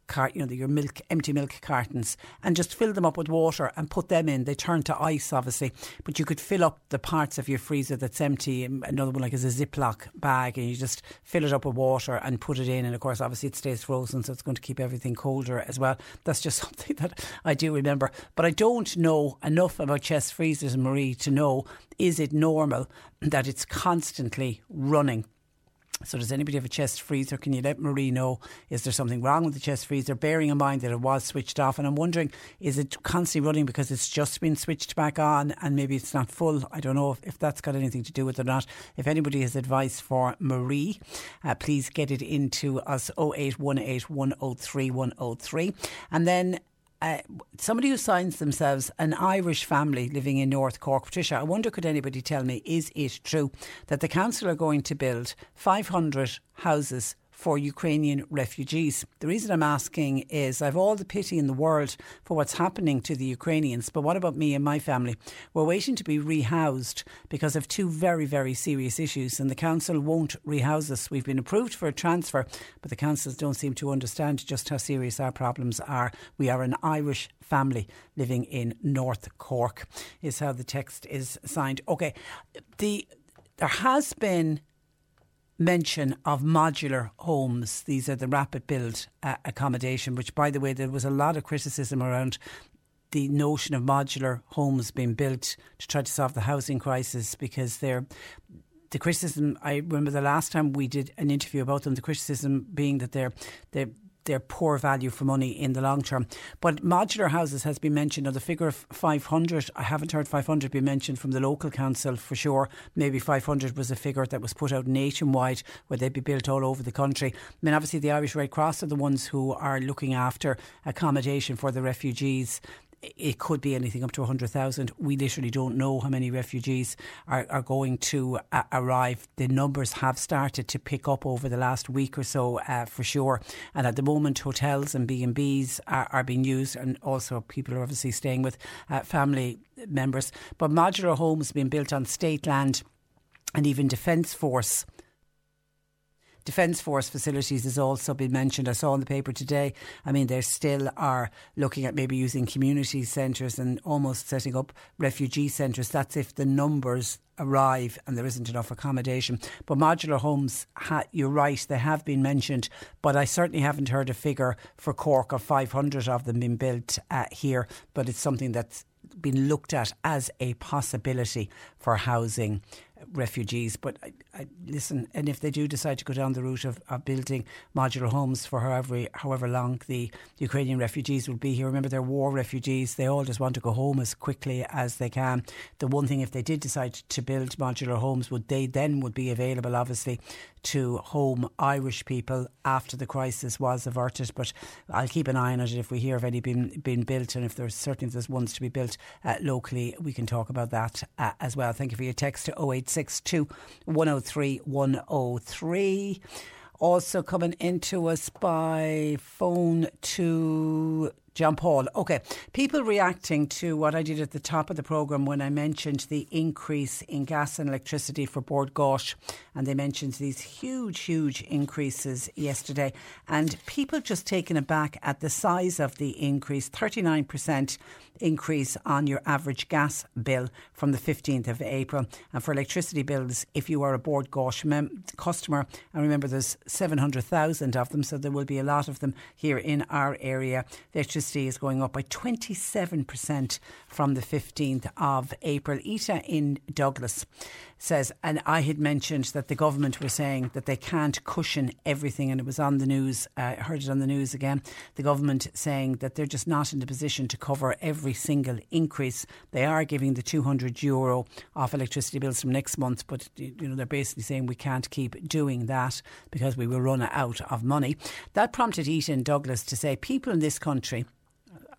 cart, you know, your milk, empty milk cartons, and just fill them up with water and put them in. They turn to ice, obviously, but you could fill up the parts of your freezer that's empty. Um, another one like is a Ziploc bag, and you just fill it up with water and put it in. And of course, obviously, it stays frozen, so it's going to keep everything colder as well. That's just something that I do remember, but I don't know enough about chest freezers, Marie, to know is it normal that it's constantly running so does anybody have a chest freezer? Can you let Marie know? Is there something wrong with the chest freezer? Bearing in mind that it was switched off, and I'm wondering, is it constantly running because it's just been switched back on and maybe it's not full? I don't know if, if that's got anything to do with it or not. If anybody has advice for Marie, uh, please get it into us 0818 103 103. And then uh, somebody who signs themselves an Irish family living in North Cork. Patricia, I wonder could anybody tell me, is it true that the council are going to build 500 houses for Ukrainian refugees. The reason I'm asking is I've all the pity in the world for what's happening to the Ukrainians, but what about me and my family? We're waiting to be rehoused because of two very, very serious issues, and the council won't rehouse us. We've been approved for a transfer, but the councils don't seem to understand just how serious our problems are. We are an Irish family living in North Cork, is how the text is signed. Okay, the there has been mention of modular homes. These are the rapid build uh, accommodation, which, by the way, there was a lot of criticism around the notion of modular homes being built to try to solve the housing crisis because they're the criticism I remember the last time we did an interview about them the criticism being that they're they're they're poor value for money in the long term. But modular houses has been mentioned. Now, the figure of 500, I haven't heard 500 be mentioned from the local council for sure. Maybe 500 was a figure that was put out nationwide where they'd be built all over the country. I mean, obviously, the Irish Red Cross are the ones who are looking after accommodation for the refugees it could be anything up to 100,000. We literally don't know how many refugees are, are going to uh, arrive. The numbers have started to pick up over the last week or so uh, for sure. And at the moment, hotels and B&Bs are, are being used and also people are obviously staying with uh, family members. But modular homes being built on state land and even Defence Force Defence Force facilities has also been mentioned. I saw in the paper today. I mean, they still are looking at maybe using community centres and almost setting up refugee centres. That's if the numbers arrive and there isn't enough accommodation. But modular homes, ha- you're right, they have been mentioned, but I certainly haven't heard a figure for Cork of 500 of them being built uh, here. But it's something that's been looked at as a possibility for housing refugees. But I, I, listen, and if they do decide to go down the route of, of building modular homes for however however long the Ukrainian refugees will be here, remember they're war refugees. They all just want to go home as quickly as they can. The one thing, if they did decide to build modular homes, would they then would be available, obviously, to home Irish people after the crisis was averted. But I'll keep an eye on it if we hear of any being, being built, and if there's certainly if there's ones to be built uh, locally, we can talk about that uh, as well. Thank you for your text to 0862 103 103. Also coming into us by phone to John Paul. Okay, people reacting to what I did at the top of the programme when I mentioned the increase in gas and electricity for Bord Gáis, and they mentioned these huge, huge increases yesterday, and people just taken aback at the size of the increase 39% increase on your average gas bill from the 15th of April. And for electricity bills, if you are a Bord Gáis mem- customer, and remember there's 700,000 of them, so there will be a lot of them here in our area, electricity is going up by 27% from the 15th of April. Ita in Douglas says, and I had mentioned that the government were saying that they can't cushion everything, and it was on the news. I uh, heard it on the news again. The government saying that they're just not in the position to cover every single increase. They are giving the 200 euro off electricity bills from next month, but you know they're basically saying we can't keep doing that because we will run out of money. That prompted Ita in Douglas to say people in this country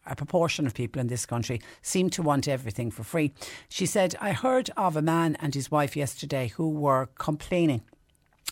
a proportion of people in this country seem to want everything for free. She said, I heard of a man and his wife yesterday who were complaining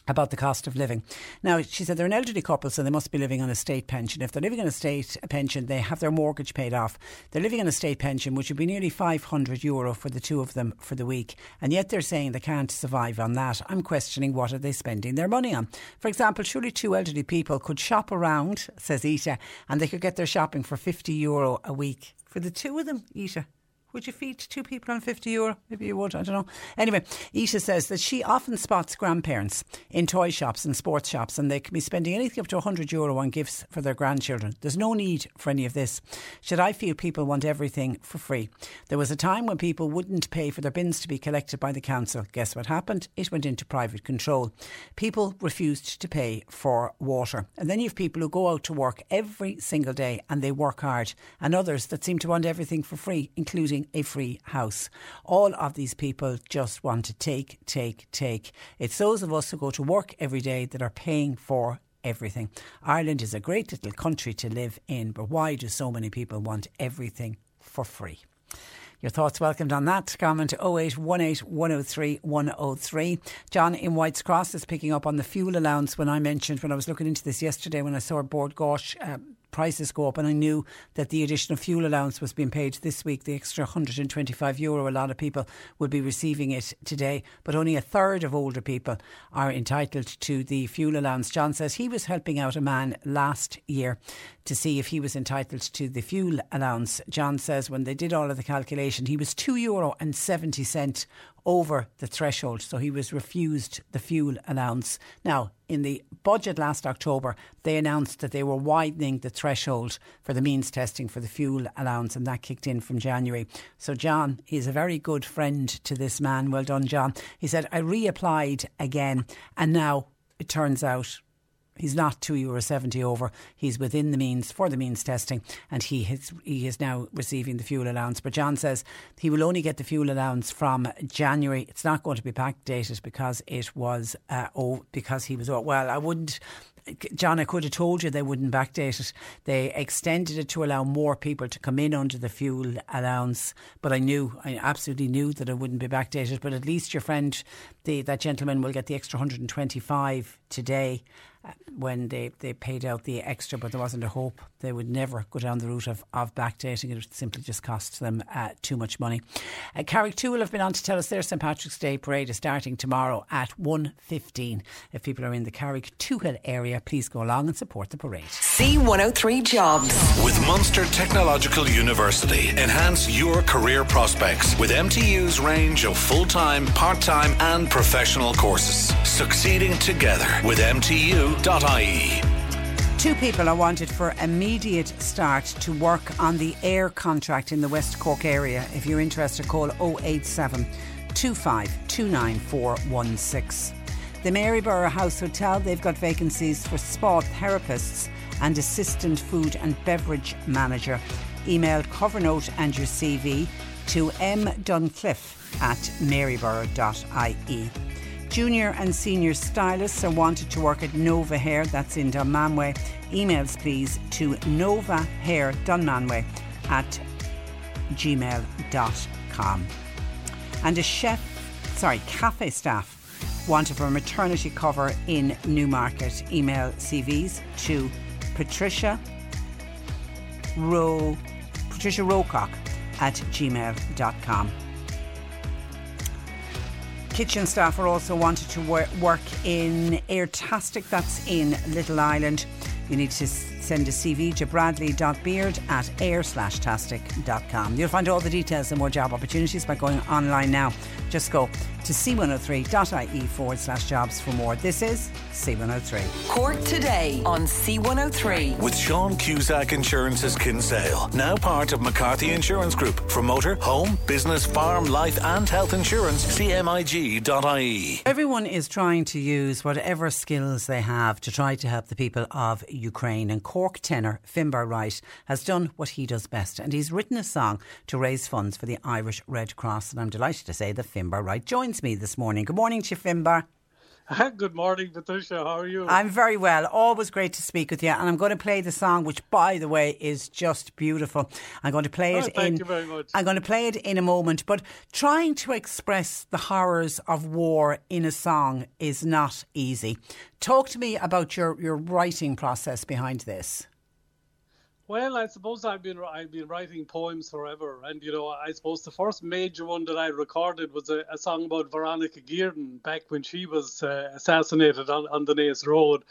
about the cost of living. Now, she said they're an elderly couple, so they must be living on a state pension. If they're living on a state pension, they have their mortgage paid off. They're living on a state pension, which would be nearly 500 euro for the two of them for the week. And yet they're saying they can't survive on that. I'm questioning what are they spending their money on. For example, surely two elderly people could shop around, says Ita, and they could get their shopping for 50 euro a week. For the two of them, Ita. Would you feed two people on 50 euro? Maybe you would, I don't know. Anyway, Isha says that she often spots grandparents in toy shops and sports shops and they can be spending anything up to 100 euro on gifts for their grandchildren. There's no need for any of this. Should I feel people want everything for free? There was a time when people wouldn't pay for their bins to be collected by the council. Guess what happened? It went into private control. People refused to pay for water. And then you have people who go out to work every single day and they work hard, and others that seem to want everything for free, including a free house. All of these people just want to take, take, take. It's those of us who go to work every day that are paying for everything. Ireland is a great little country to live in, but why do so many people want everything for free? Your thoughts welcomed on that. Comment 0818 103 103. John in White's Cross is picking up on the fuel allowance when I mentioned, when I was looking into this yesterday, when I saw Bord Gáis uh, prices go up. And I knew that the additional fuel allowance was being paid this week, the extra 125 euro. A lot of people will be receiving it today, but only a third of older people are entitled to the fuel allowance. John says he was helping out a man last year to see if he was entitled to the fuel allowance. John says when they did all of the calculation, he was two euro and 70 cent over the threshold, so he was refused the fuel allowance. Now, in the budget last October, they announced that they were widening the threshold for the means testing for the fuel allowance, and that kicked in from January. So, John is a very good friend to this man. Well done, John. He said, I reapplied again, and now it turns out He's not two euro seventy over. He's within the means for the means testing, and he has he is now receiving the fuel allowance. But John says he will only get the fuel allowance from January. It's not going to be backdated because it was uh, oh because he was well. I wouldn't John, I could have told you they wouldn't backdate it. They extended it to allow more people to come in under the fuel allowance, but I knew, I absolutely knew that it wouldn't be backdated. But at least your friend, the, that gentleman, will get the extra 125 today when they, they paid out the extra, but there wasn't a hope. They would never go down the route of, of backdating. It would simply just cost them uh, too much money. Uh, will have been on to tell us their St Patrick's Day parade is starting tomorrow at 1.15. If people are in the Carrigtwohill area, please go along and support the parade. C103 Jobs. With Munster Technological University, enhance your career prospects with MTU's range of full time, part time, and professional courses. Succeeding together with Two people are wanted for immediate start to work on the air contract in the West Cork area. If you're interested, call 087 2529416. The Maryborough House Hotel, they've got vacancies for spa therapists and assistant food and beverage manager. Email cover note and your CV to mduncliffe at maryborough.ie. Junior and senior stylists are wanted to work at Nova Hair, that's in Dunmanway. Emails please to novahair.dunmanway at gmail.com. And a chef, sorry, cafe staff wanted for maternity cover in Newmarket. Email CVs to Patricia Ro, Patricia Rocock at gmail.com. Kitchen staff are also wanted to work in Airtastic, that's in Little Island. You need to send a CV to bradley.beard at air slash tastic.com. You'll find all the details and more job opportunities by going online now. Just go to c103.ie forward slash jobs for more. This is C103. Cork today on C103. With Sean Cusack Insurance's Kinsale, now part of McCarthy Insurance Group. For motor, home, business, farm, life, and health insurance, cmig.ie. Everyone is trying to use whatever skills they have to try to help the people of Ukraine. And Cork tenor Finbar Wright has done what he does best, and he's written a song to raise funds for the Irish Red Cross. And I'm delighted to say that Finbar Wright joins me this morning. Good morning to you, Finbar. Good morning, Patricia. How are you? I'm very well. Always great to speak with you. And I'm going to play the song, which, by the way, is just beautiful. I'm going to play oh, it oh, thank in. you very much. I'm going to play it in a moment. But trying to express the horrors of war in a song is not easy. Talk to me about your, your writing process behind this. Well, I suppose I've been I've been writing poems forever, and you know, I suppose the first major one that I recorded was a, a song about Veronica Guerin back when she was uh, assassinated on, on the Naas Road,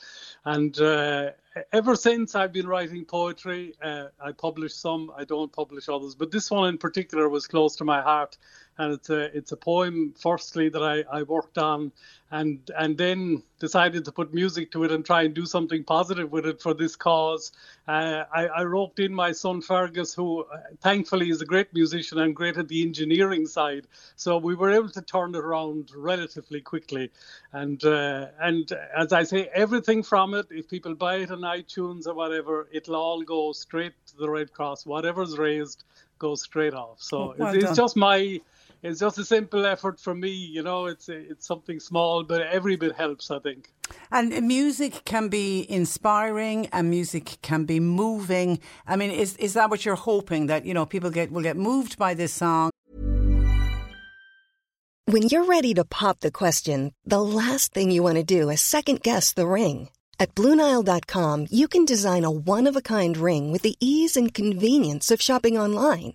and uh, ever since I've been writing poetry. Uh, I publish some, I don't publish others, but this one in particular was close to my heart, and it's a it's a poem firstly that I, I worked on and and then decided to put music to it and try and do something positive with it for this cause. Uh, I, I roped in my son Fergus, who uh, thankfully is a great musician and great at the engineering side. So we were able to turn it around relatively quickly. And uh, and as I say, everything from it, if people buy it on iTunes or whatever, it'll all go straight to the Red Cross. Whatever's raised goes straight off. So well it's, it's just my it's just a simple effort for me. You know, it's it's something small, but every bit helps. I think. And music can be inspiring, and music can be moving. I mean, is is that what you're hoping that you know people get will get moved by this song? When you're ready to pop the question, the last thing you want to do is second guess the ring. At BlueNile.com, you can design a one of a kind ring with the ease and convenience of shopping online.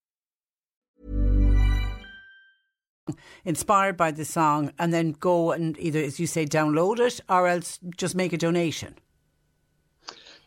Inspired by the song and then go and either, as you say, download it or else just make a donation.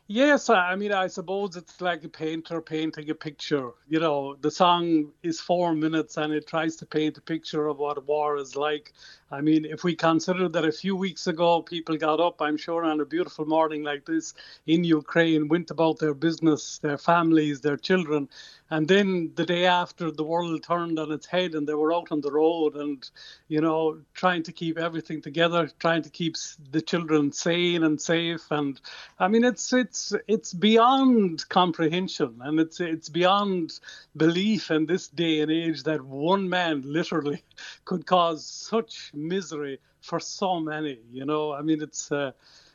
Yes, I mean, I suppose it's like a painter painting a picture. You know, the song is four minutes and it tries to paint a picture of what war is like. I mean, if we consider that a few weeks ago people got up, I'm sure, on a beautiful morning like this in Ukraine, went about their business, their families, their children, and then the day after the world turned on its head and they were out on the road and, you know, trying to keep everything together, trying to keep the children sane and safe. And I mean, it's it's it's beyond comprehension and it's it's beyond belief in this day and age that one man literally could cause such misery for so many. You know, I mean, it's. Uh,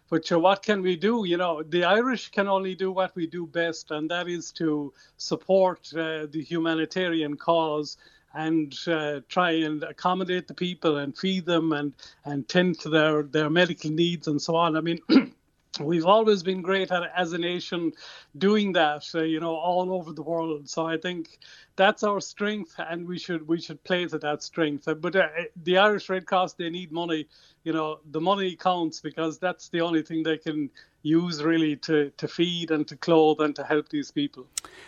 but what can we do? You know, the Irish can only do what we do best, and that is to support uh, the humanitarian cause and uh, try and accommodate the people and feed them and and tend to their their medical needs and so on. I mean. we've always been great at as a nation doing that uh, you know all over the world so i think that's our strength and we should we should play to that strength uh, but uh, the irish red cross they need money you know the money counts because that's the only thing they can use really to, to feed and to clothe and to help these people.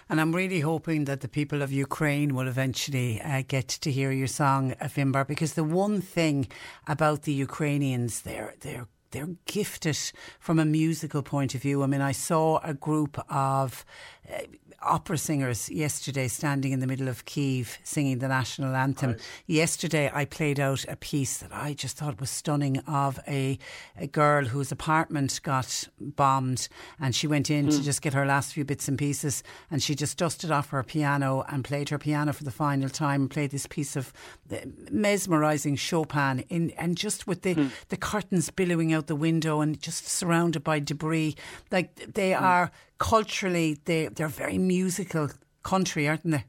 And I'm really hoping that the people of Ukraine will eventually uh, get to hear your song, Finbar, because the one thing about the Ukrainians, they're they're they're gifted from a musical point of view. I mean, I saw a group of uh, opera singers yesterday standing in the middle of Kiev singing the national anthem. Right. Yesterday, I played out a piece that I just thought was stunning of a, a girl whose apartment got bombed and she went in mm. to hmm. just get her last few bits and pieces and she just dusted off her piano and played her piano for the final time and played this piece of uh, mesmerising Chopin in and just with the, mm. the curtains billowing out the window and just surrounded by debris. Like they mm. are culturally, they, they're very musical country, aren't they?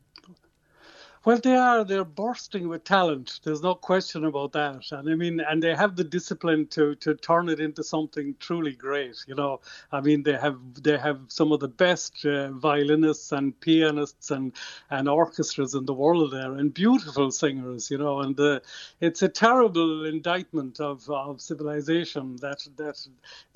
Well, they are. They're bursting with talent. There's no question about that. And I mean, and they have the discipline to to turn it into something truly great. You know, I mean, they have they have some of the best uh, violinists and pianists and and orchestras in the world there, and beautiful singers. You know, and uh, it's a terrible indictment of of civilization that that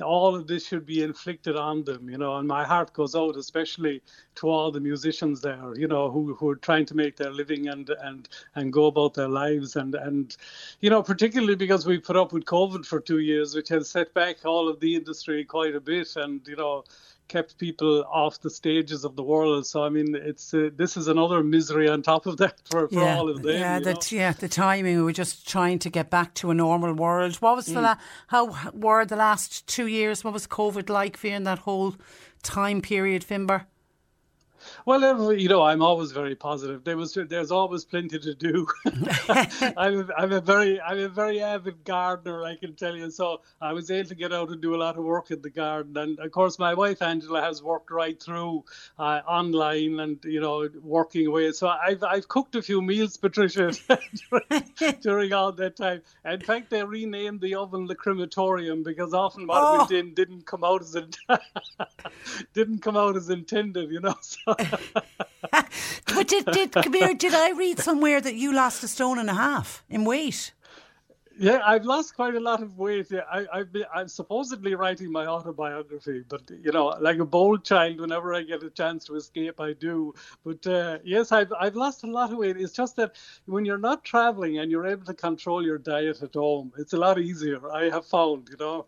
all of this should be inflicted on them. You know, and my heart goes out, especially to all the musicians there. You know, who who are trying to make their living living and and and go about their lives and and you know particularly because we put up with COVID for two years, which has set back all of the industry quite a bit, and you know kept people off the stages of the world. So I mean, it's uh, this is another misery on top of that for, for yeah, all of them. Yeah, that yeah, the timing. We were just trying to get back to a normal world. What was the mm. la- how were the last two years? What was COVID like for you in that whole time period, Finbar? Well, you know, I'm always very positive. There was, there's always plenty to do. I'm, a, I'm a very, I'm a very avid gardener, I can tell you. So I was able to get out and do a lot of work in the garden. And of course, my wife Angela has worked right through uh, online and you know working away. So I've, I've cooked a few meals, Patricia, during, during all that time. In fact, they renamed the oven the crematorium because often what oh. went in didn't come out as didn't come out as intended. You know. So but did, did, come here, did I read somewhere that you lost a stone and a half in weight? Yeah, I've lost quite a lot of weight. Yeah, I, I've been, I'm supposedly writing my autobiography, but you know, like a bold child, whenever I get a chance to escape, I do. But uh, yes, I've I've lost a lot of weight. It's just that when you're not traveling and you're able to control your diet at home, it's a lot easier. I have found, you know.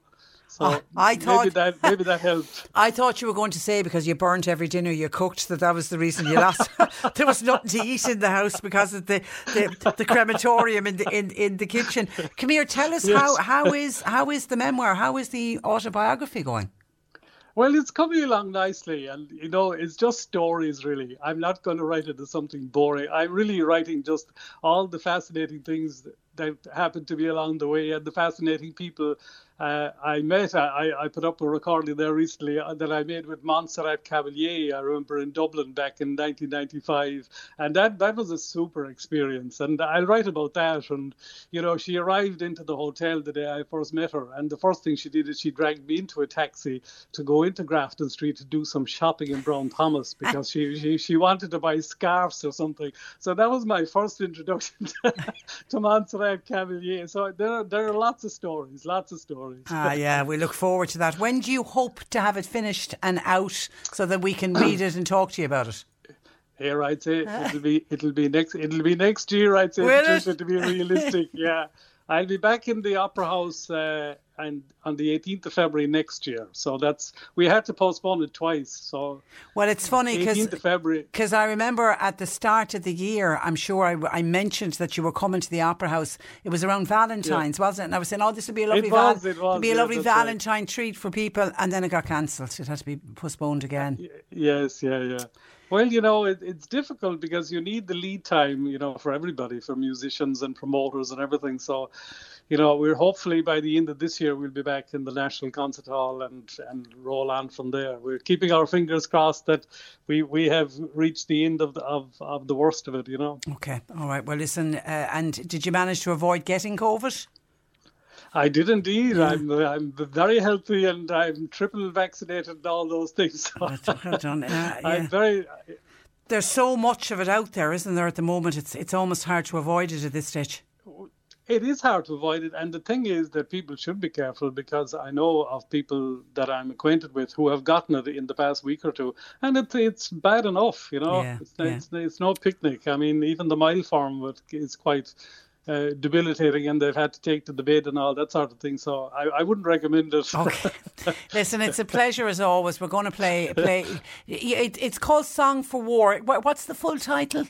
So Oh, I thought maybe that maybe that helped. I thought you were going to say because you burnt every dinner you cooked that that was the reason you lost. there was nothing to eat in the house because of the the, the crematorium in the in, in the kitchen. Come here, tell us how, how is how is the memoir? How is the autobiography going? Well, it's coming along nicely, and you know, it's just stories really. I'm not going to write it as something boring. I'm really writing just all the fascinating things that, happened to be along the way and the fascinating people uh, I met. I, I put up a recording there recently uh, that I made with Montserrat Caballé. I remember in Dublin back in 1995, and that that was a super experience. And I'll write about that. And you know, she arrived into the hotel the day I first met her, and the first thing she did is she dragged me into a taxi to go into Grafton Street to do some shopping in Brown Thomas because she, she she wanted to buy scarves or something. So that was my first introduction to, to Montserrat Cavalier. So there are, there are lots of stories, lots of stories. Ah, yeah, we look forward to that. When do you hope to have it finished and out so that we can read it and talk to you about it? Here, I'd say it'll be it'll be next it'll be next year. I'd say Will it? to be realistic. yeah, I'll be back in the Opera House uh, and on the 18th of February next year. So that's we had to postpone it twice. So Well, it's funny 18th of February. because I remember at the start of the year, I'm sure I, I mentioned that you were coming to the Opera House. It was around Valentine's, wasn't it? And I was saying, oh, this would be a lovely, It was, it was, be a yeah, lovely that's right. Valentine treat for people, and then it got cancelled. It had to be postponed again. Yes, yeah, yeah. Well, you know, it, it's difficult because you need the lead time, you know, for everybody, for musicians and promoters and everything. So, you know, we're hopefully by the end of this year we'll be back in the National Concert Hall and and roll on from there. We're keeping our fingers crossed that we we have reached the end of the, of of the worst of it. You know. Okay, all right. Well, listen, uh, and did you manage to avoid getting COVID? I did indeed. I'm I'm very healthy and I'm triple vaccinated and all those things. So Well done. Uh, yeah. I'm very There's so much of it out there, isn't there? At the moment, it's it's almost hard to avoid it at this stage. It is hard to avoid it, and the thing is that people should be careful because I know of people that I'm acquainted with who have gotten it in the past week or two, and it's it's bad enough, you know. Yeah, it's, yeah. it's it's no picnic. I mean, even the mild form is quite uh, debilitating, and they've had to take to the bed and all that sort of thing. So I, I wouldn't recommend it. Okay. Listen, it's a pleasure as always. We're going to play play. It, it's called Song for War. What's the full title?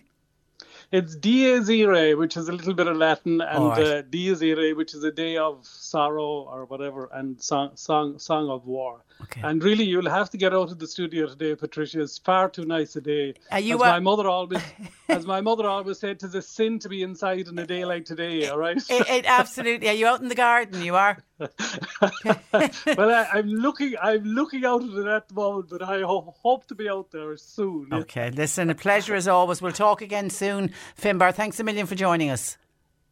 It's Dies Irae, which is a little bit of Latin, and All right. uh, Dies Irae, which is a day of sorrow or whatever, and song, song, song of war. Okay. And really, you'll have to get out of the studio today, Patricia. It's far too nice a day. Are you as a- my mother always, as my mother always said, "Tis a sin to be inside on a day like today." All right. It, it, absolutely. Are you out in the garden? You are. well, I, I'm looking, I'm looking out at it at the moment, but I ho- hope to be out there soon. Okay. Listen, a pleasure as always. We'll talk again soon. Finbar, thanks a million for joining us.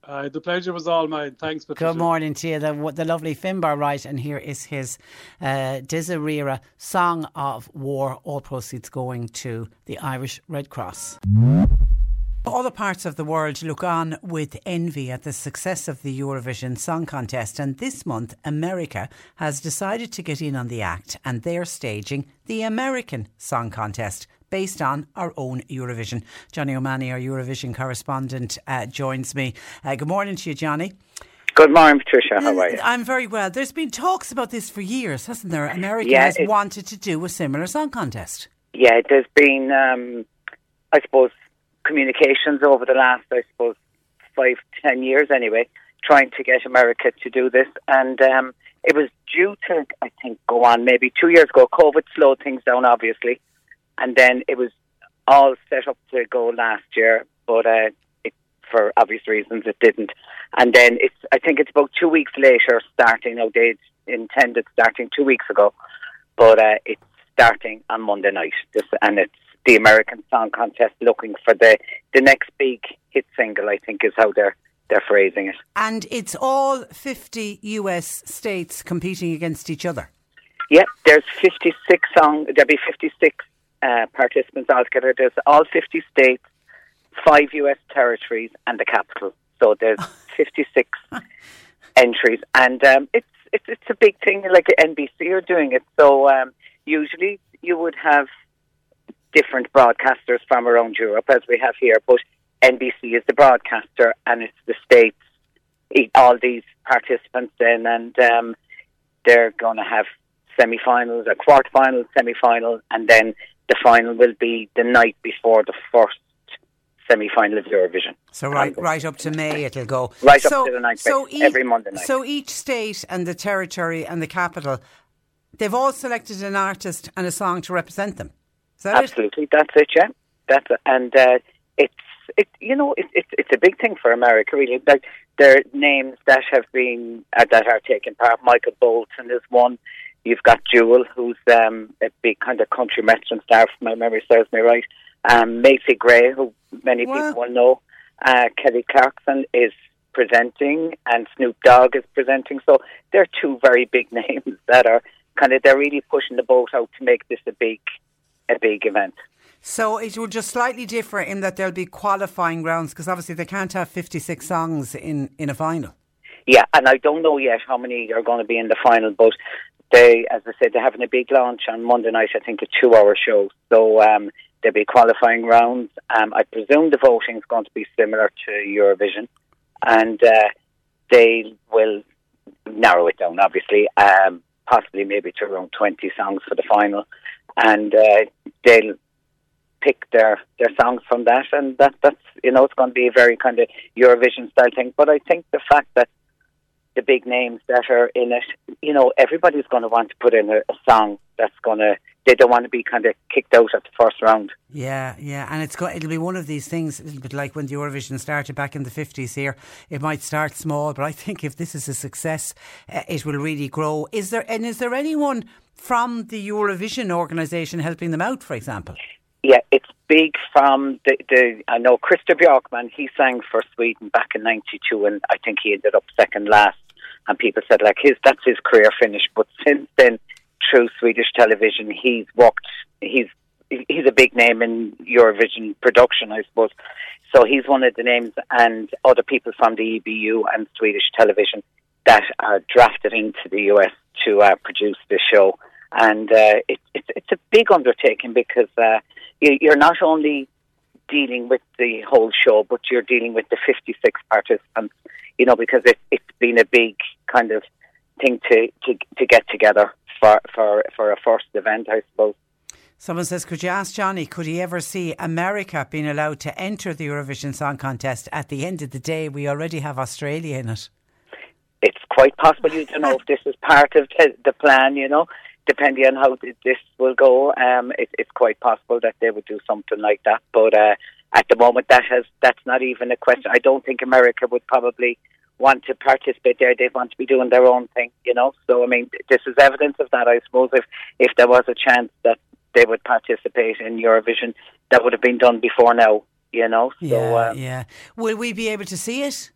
Uh, the pleasure was all mine. Thanks, Patricia. Good morning to you, the, the lovely Finbar Wright, and here is his uh, Dies Irae Song of War. All proceeds going to the Irish Red Cross. Other parts of the world look on with envy at the success of the Eurovision Song Contest, and this month America has decided to get in on the act and they're staging the American Song Contest based on our own Eurovision. Johnny O'Mahony, our Eurovision correspondent, uh, joins me. Uh, good morning to you, Johnny. Good morning, Patricia. How are you? I'm very well. There's been talks about this for years, hasn't there? America Yeah, has wanted to do a similar song contest. Yeah, there's been, um, I suppose, communications over the last, I suppose, five, ten years anyway, trying to get America to do this. And um, it was due to, I think, go on maybe two years ago. COVID slowed things down, obviously. And then it was all set up to go last year, but uh, it, for obvious reasons, it didn't. And then it's, I think it's about two weeks later starting. Now, they intended starting two weeks ago, but uh, it's starting on Monday night. This, and it's the American Song Contest looking for the, the next big hit single, I think is how they're, they're phrasing it. And it's all 50 US states competing against each other. Yep, there's 56 song. There'll be 56 uh, participants altogether. There's all 50 states, five U.S. territories, and the capital. So there's 56 entries, and um, it's it's it's a big thing. Like NBC are doing it, so um, usually you would have different broadcasters from around Europe, as we have here, but NBC is the broadcaster, and it's the states. All these participants in, and um, they're going to have semi-finals, a quarter-final, semi-final, and then the final will be the night before the first semi-final of Eurovision. So right, right up to May it'll go. Right so, up to the night, so every Monday night. So each state and the territory and the capital, they've all selected an artist and a song to represent them. That Absolutely, it? that's it. Yeah, that's it. and uh, it's it. You know, it, it's it's a big thing for America. Really, like there are names that have been uh, that are taking part. Michael Bolton is one. You've got Jewel, who's um, a big kind of country western star, if my memory serves me right. Um, Macy Gray, who many Wow. people will know. Uh, Kelly Clarkson is presenting, and Snoop Dogg is presenting. So they're two very big names that are kind of they're really pushing the boat out to make this a big, a big event. So it will just slightly differ in that there'll be qualifying rounds because obviously they can't have 56 songs in, in a final. Yeah, and I don't know yet how many are going to be in the final, but they, as I said, they're having a big launch on Monday night. I think a two-hour show, so um, there'll be qualifying rounds. Um, I presume the voting is going to be similar to Eurovision, and uh, they will narrow it down, obviously, um, possibly maybe to around twenty songs for the final, and uh, they'll pick their their songs from that, and that that's you know it's going to be a very kind of Eurovision style thing. But I think the fact that the big names that are in it, you know, everybody's going to want to put in a, a song that's going to. They don't want to be kind of kicked out at the first round. Yeah, yeah, and it's go- it'll be one of these things, a little bit like when the Eurovision started back in the 50s here. It might start small, but I think if this is a success, uh, it will really grow. Is there, and is there anyone from the Eurovision organisation helping them out, for example? Yeah, it's big from the, the I know Christer Björkman, he sang for Sweden back in 92 and I think he ended up second last and people said like his that's his career finish, but since then through Swedish television. He's worked he's he's a big name in Eurovision production I suppose. So he's one of the names and other people from the EBU and Swedish television that are drafted into the US to uh, produce the show. And uh, it, it's it's a big undertaking because uh, you, you're not only dealing with the whole show, but you're dealing with the 56 participants. You know, because it, it's been a big kind of thing to, to to get together for for for a first event, I suppose. Someone says, could you ask Johnny, could he ever see America being allowed to enter the Eurovision Song Contest? At the end of the day, we already have Australia in it. It's quite possible. You don't know if this is part of the, plan. You know, depending on how this will go, um, it, it's quite possible that they would do something like that. But uh, at the moment, that has that's not even a question. I don't think America would probably want to participate there. They want to be doing their own thing, you know. So I mean, this is evidence of that. I suppose if if there was a chance that they would participate in Eurovision, that would have been done before now, you know. So yeah, um, yeah. Will we be able to see it?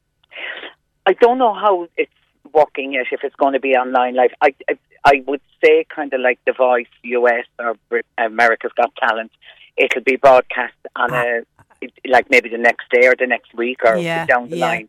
I don't know how it's working yet. If it's going to be online live, I I, I would say kind of like The Voice US or America's Got Talent. It'll be broadcast on a like maybe the next day or the next week or Yeah, down the yeah. line.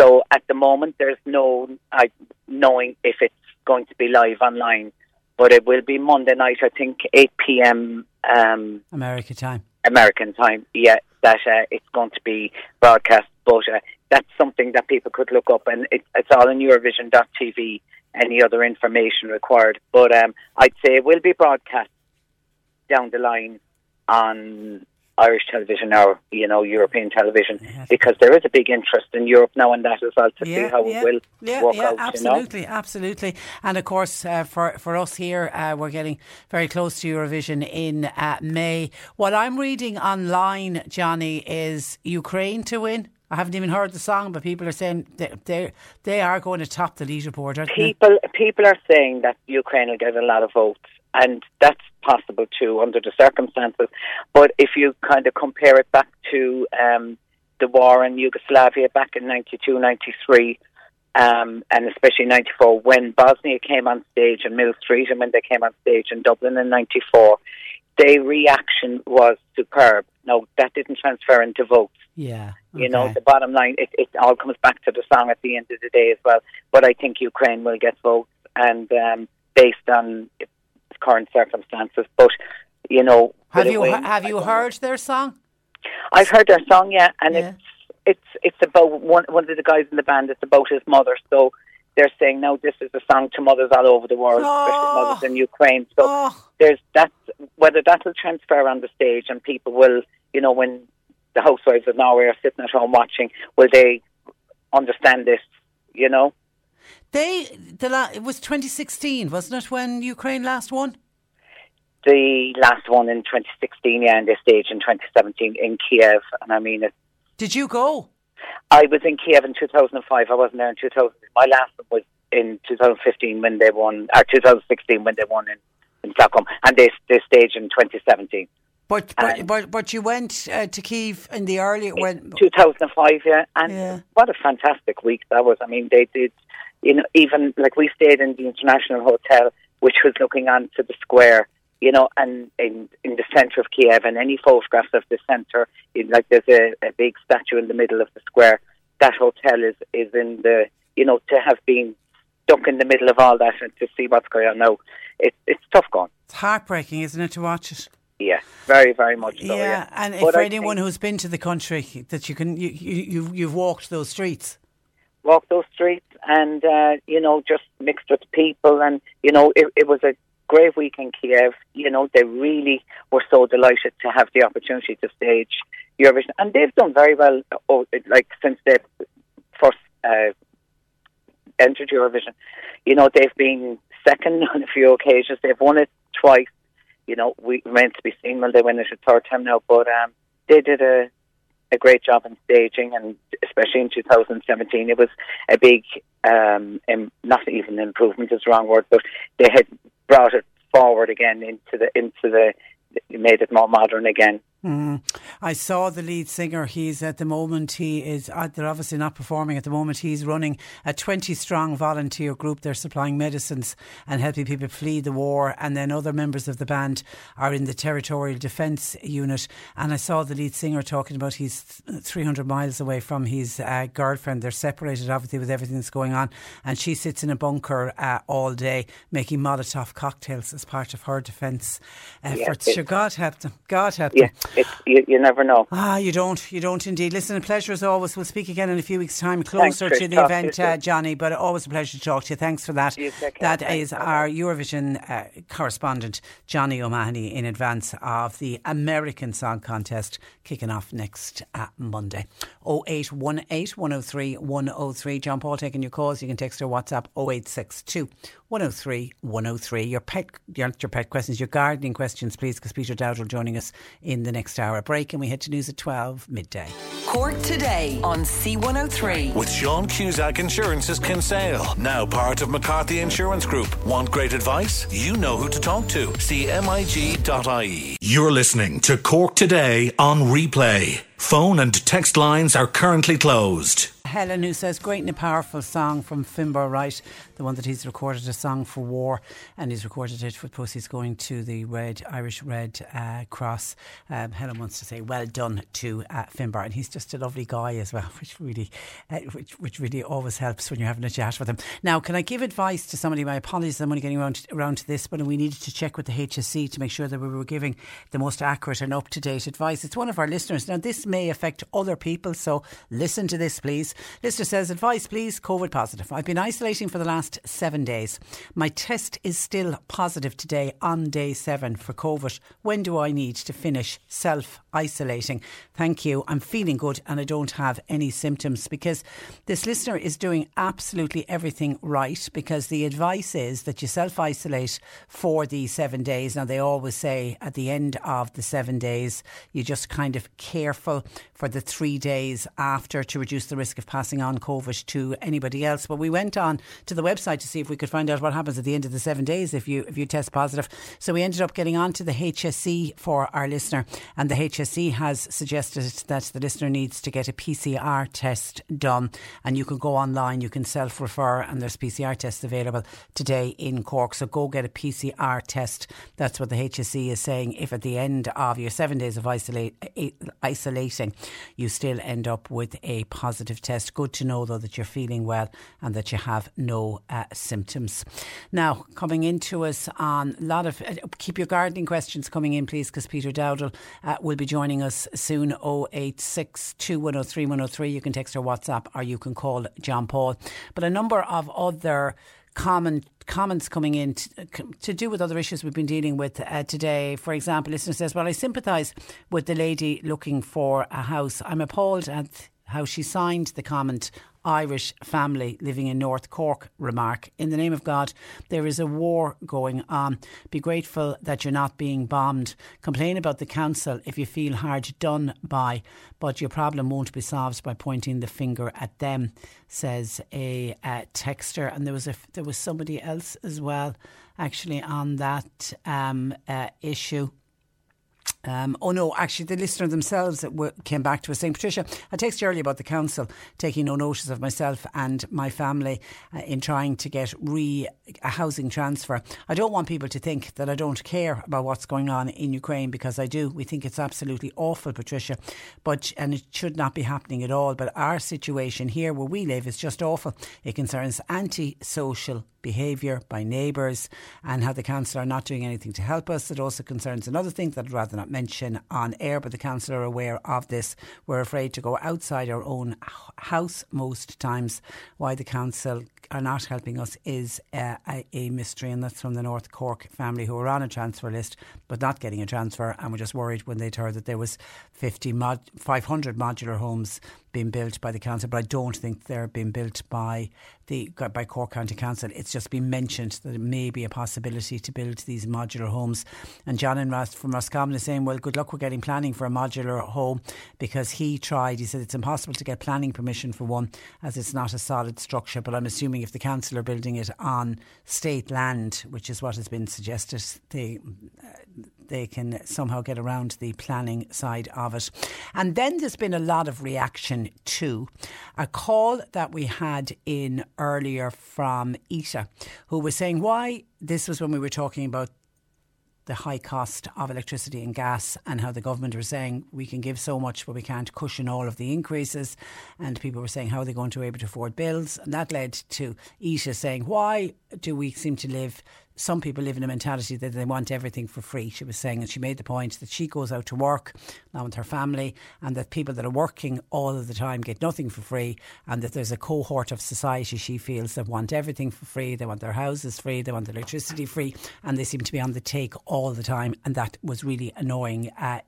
So at the moment, there's no I knowing if it's going to be live online, but it will be Monday night. I think 8 p.m. Um, America time. American time. Yeah, that uh, it's going to be broadcast, but uh, that's something that people could look up, and it, it's all on Eurovision.tv. Any other information required, but um, I'd say it will be broadcast down the line on Irish television or you know European television because there is a big interest in Europe now and that as well to see how yeah, it will yeah, work yeah, out. absolutely, absolutely. And of course, uh, for for us here, uh, we're getting very close to Eurovision in uh, May. What I'm reading online, Johnny, is Ukraine to win. I haven't even heard the song, but people are saying they they they are going to top the leaderboard. Aren't they? People people are saying that Ukraine will get a lot of votes, and that's possible too under the circumstances. But if you kind of compare it back to um, the war in Yugoslavia back in 92, 93, um, and especially 94, when Bosnia came on stage in Mill Street and when they came on stage in Dublin in 94, their reaction was superb. No, that didn't transfer into votes. Yeah. You know, the bottom line, it, it all comes back to the song at the end of the day as well. But I think Ukraine will get votes, and um, based on current circumstances. But you know, Have you win? have you heard their song? I've heard their song, yeah, and Yeah. it's it's it's about one one of the guys in the band. It's about his mother, so they're saying now this is a song to mothers all over the world, Oh. especially mothers in Ukraine. So Oh, there's that whether that will transfer on the stage and people will, you know, when the housewives of Norway are sitting at home watching, will they understand this? You know, they the la- it was 2016, wasn't it, when Ukraine last won? the last one in 2016, yeah, and they staged in 2017 in Kiev, and I mean it. Did you go? I was in Kiev in 2005. I wasn't there in 2000. My last one was in 2015 when they won, or 2016 when they won in, in Stockholm, and they they staged in 2017. But but but, but you went uh, to Kiev in the early when 2005, yeah, and Yeah. what a fantastic week that was. I mean, they did, you know, even like we stayed in the International Hotel, which was looking onto the square, you know, and in in the centre of Kiev, and any photographs of the centre, in, like there's a, a big statue in the middle of the square. That hotel is is in the, you know, to have been stuck in the middle of all that and to see what's going on now, it, it's tough going. it's heartbreaking, isn't it, to watch it? Yeah, very, very much so. Yeah, and But for I anyone who's been to the country, that you can you you you've walked those streets. Walk those streets and uh, you know just mixed with people and you know it, it was a great week in Kiev. You know they really were so delighted to have the opportunity to stage Eurovision, and they've done very well. Oh, like since they first uh, entered Eurovision, you know they've been second on a few occasions. They've won it twice. You know we remain to be seen when they win it a third time now, but um, they did a a great job in staging, and especially in 2017, it was a big, um, im- not even improvement is the wrong word, but they had brought it forward again into the into the made it more modern again. Mm. I saw the lead singer. He's at the moment, he is, uh, they're obviously not performing at the moment. He's running a 20 strong volunteer group. They're supplying medicines and helping people flee the war. And then other members of the band are in the territorial defence unit. And I saw the lead singer talking about he's 300 miles away from his uh, girlfriend. They're separated, obviously, with everything that's going on. And she sits in a bunker uh, all day making Molotov cocktails as part of her defence efforts. it- Sure, God help them. God help Yeah, them. It's, you, you never know. Ah, you don't. You don't indeed. Listen, a pleasure as always. We'll speak again in a few weeks' time, closer Trish. to the Talk to event, uh. Johnny. But always a pleasure to talk to you. Thanks for that. You take care. That Thanks. is our Eurovision uh, correspondent, Johnny O'Mahony, in advance of the American Song Contest kicking off next uh, Monday. 0818 103 103. John Paul taking your calls. You can text or WhatsApp 0862 103 103. Your pet, your, your pet questions, your gardening questions, please, because Peter Dowdall joining us in the next hour break. And we head to news at 12 midday. Cork today on C103. With Sean Cusack Insurance's Kinsale, now part of McCarthy Insurance Group. Want great advice? You know who to talk to. CMIG.ie. You're listening to Cork Today on replay. Phone and text lines are currently closed. Helen, who says, great and a powerful song from Finbar Wright, the one that he's recorded a song for war, and he's recorded it with proceeds going to the Red Irish Red uh, Cross. Um, Helen wants to say, well done to uh, Finbar, and he's just a lovely guy as well, which really, uh, which, which really always helps when you're having a chat with him. Now, can I give advice to somebody? My apologies, I'm only getting around to, around to this, but we needed to check with the HSE to make sure that we were giving the most accurate and up to date advice. It's one of our listeners. Now, this may affect other people, so listen to this, please. Listener says, Advice, please, COVID positive. I've been isolating for the last seven days. My test is still positive today on day seven for COVID. When do I need to finish self isolating? Thank you. I'm feeling good and I don't have any symptoms because this listener is doing absolutely everything right because the advice is that you self isolate for the seven days. Now, they always say at the end of the seven days, you're just kind of careful for the three days after to reduce the risk of passing on COVID to anybody else. But we went on to the website to see if we could find out what happens at the end of the seven days if you if you test positive. So we ended up getting on to the HSE for our listener, and the HSE has suggested that the listener needs to get a PCR test done, and you can go online, you can self refer, and there's PCR tests available today in Cork. So go get a PCR test. That's what the HSE is saying. If at the end of your seven days of isolate, isolating, you still end up with a positive test. Good to know, though, that you're feeling well and that you have no uh, symptoms. Now, coming into us on a lot of, uh, keep your gardening questions coming in, please, because Peter Dowdall uh, will be joining us soon. 086 2103 103. You can text or WhatsApp or you can call John Paul. But a number of other common comments coming in to, to, do with other issues we've been dealing with uh, today. For example, listener says, "Well, I sympathise with the lady looking for a house. I'm appalled at." How she signed the comment Irish family living in North Cork remark. In the name of God, there is a war going on. Be grateful that you're not being bombed. Complain about the council if you feel hard done by, but your problem won't be solved by pointing the finger at them, says a, texter. And there was a, there was somebody else as well, actually, on that um, uh, issue. Um, oh no, actually, the listener themselves came back to us saying, Patricia, I texted you earlier about the council taking no notice of myself and my family uh, in trying to get re a housing transfer. I don't want people to think that I don't care about what's going on in Ukraine because I do. We think it's absolutely awful, Patricia, but and it should not be happening at all. But our situation here where we live is just awful. It concerns anti-social behaviour by neighbours and how the council are not doing anything to help us. It also concerns another thing that I'd rather not mention on air, but the council are aware of this. We're afraid to go outside our own house most times. Why the council are not helping us is uh, a, mystery, and that's from the North Cork family who were on a transfer list but not getting a transfer, and were just worried when they heard that there was 50 mod, 500 modular homes being built by the council, but I don't think they're being built by the by Cork County Council. It's just been mentioned that it may be a possibility to build these modular homes. And John and Ross from Roscommon is saying, well, good luck with getting planning for a modular home because he tried. He said it's impossible to get planning permission for one as it's not a solid structure. But I'm assuming if the council are building it on state land, which is what has been suggested, they uh, they can somehow get around the planning side of it. And then there's been a lot of reaction to a call that we had in earlier from Ita, who was saying why this was when we were talking about the high cost of electricity and gas and how the government were saying we can give so much but we can't cushion all of the increases and people were saying how are they going to be able to afford bills and that led to Ita saying why do we seem to live some people live in a mentality that they want everything for free. She was saying, and she made the point that she goes out to work now with her family, and that people that are working all of the time get nothing for free, and that there's a cohort of society she feels that want everything for free. They want their houses free, they want electricity free, and they seem to be on the take all the time. And that was really annoying uh.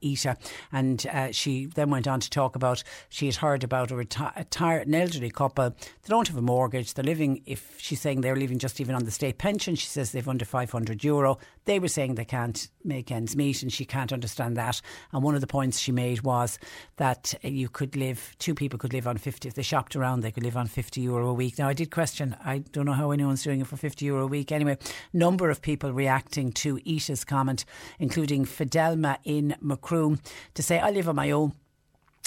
And uh, she then went on to talk about she had heard about a retired, an elderly couple. They don't have a mortgage. They're living, if she's saying they're living just even on the state pension, she says they've under under 500 euro. They were saying they can't make ends meet and she can't understand that. And one of the points she made was that you could live, two people could live on 50, if they shopped around, they could live on 50 euro a week. Now, I did question, I don't know how anyone's doing it for 50 euro a week. Anyway, number of people reacting to Ita's comment, including Fidelma in Macroom, to say, I live on my own.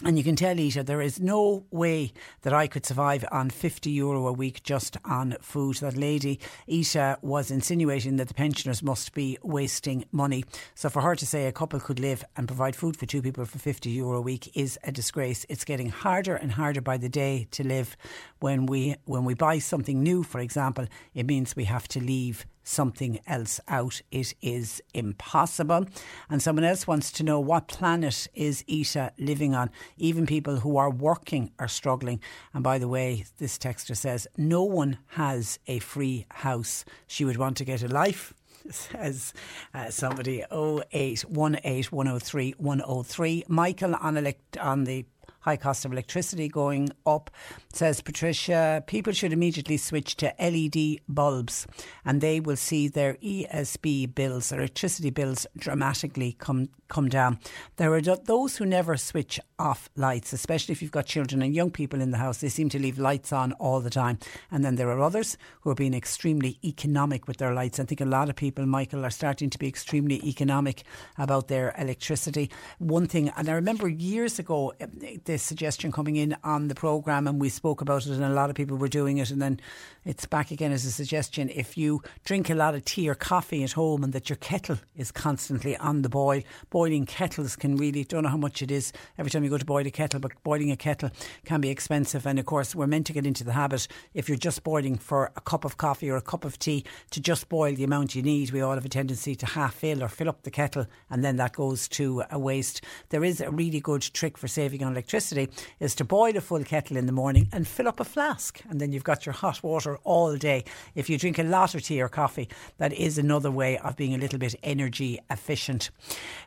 And you can tell Ita there is no way that I could survive on 50 euro a week just on food. That lady, Ita, was insinuating that the pensioners must be wasting money. So for her to say a couple could live and provide food for two people for 50 euro a week is a disgrace. It's getting harder and harder by the day to live. When we when we buy something new, for example, it means we have to leave something else out. It is impossible. And someone else wants to know what planet is Ita living on? Even people who are working are struggling. And by the way, this texter says, no one has a free house. She would want to get a life says uh, somebody 0818 103 103. Michael on, elect- on the high cost of electricity going up. Says Patricia, people should immediately switch to LED bulbs and they will see their ESB bills, electricity bills, dramatically come come down. There are those who never switch off lights, especially if you've got children and young people in the house. They seem to leave lights on all the time. And then there are others who are being extremely economic with their lights. I think a lot of people, Michael, are starting to be extremely economic about their electricity. One thing, and I remember years ago eh, this suggestion coming in on the programme, and we spoke about it, and a lot of people were doing it, and then it's back again as a suggestion. If you drink a lot of tea or coffee at home and that your kettle is constantly on the boil, boiling kettles can really, don't know how much it is every time you go to boil a kettle, but boiling a kettle can be expensive. And of course, we're meant to get into the habit, if you're just boiling for a cup of coffee or a cup of tea, to just boil the amount you need. We all have a tendency to half fill or fill up the kettle, and then that goes to a waste. There is a really good trick for saving on electricity is to boil a full kettle in the morning and fill up a flask, and then you've got your hot water all day. If you drink a lot of tea or coffee, that is another way of being a little bit energy efficient.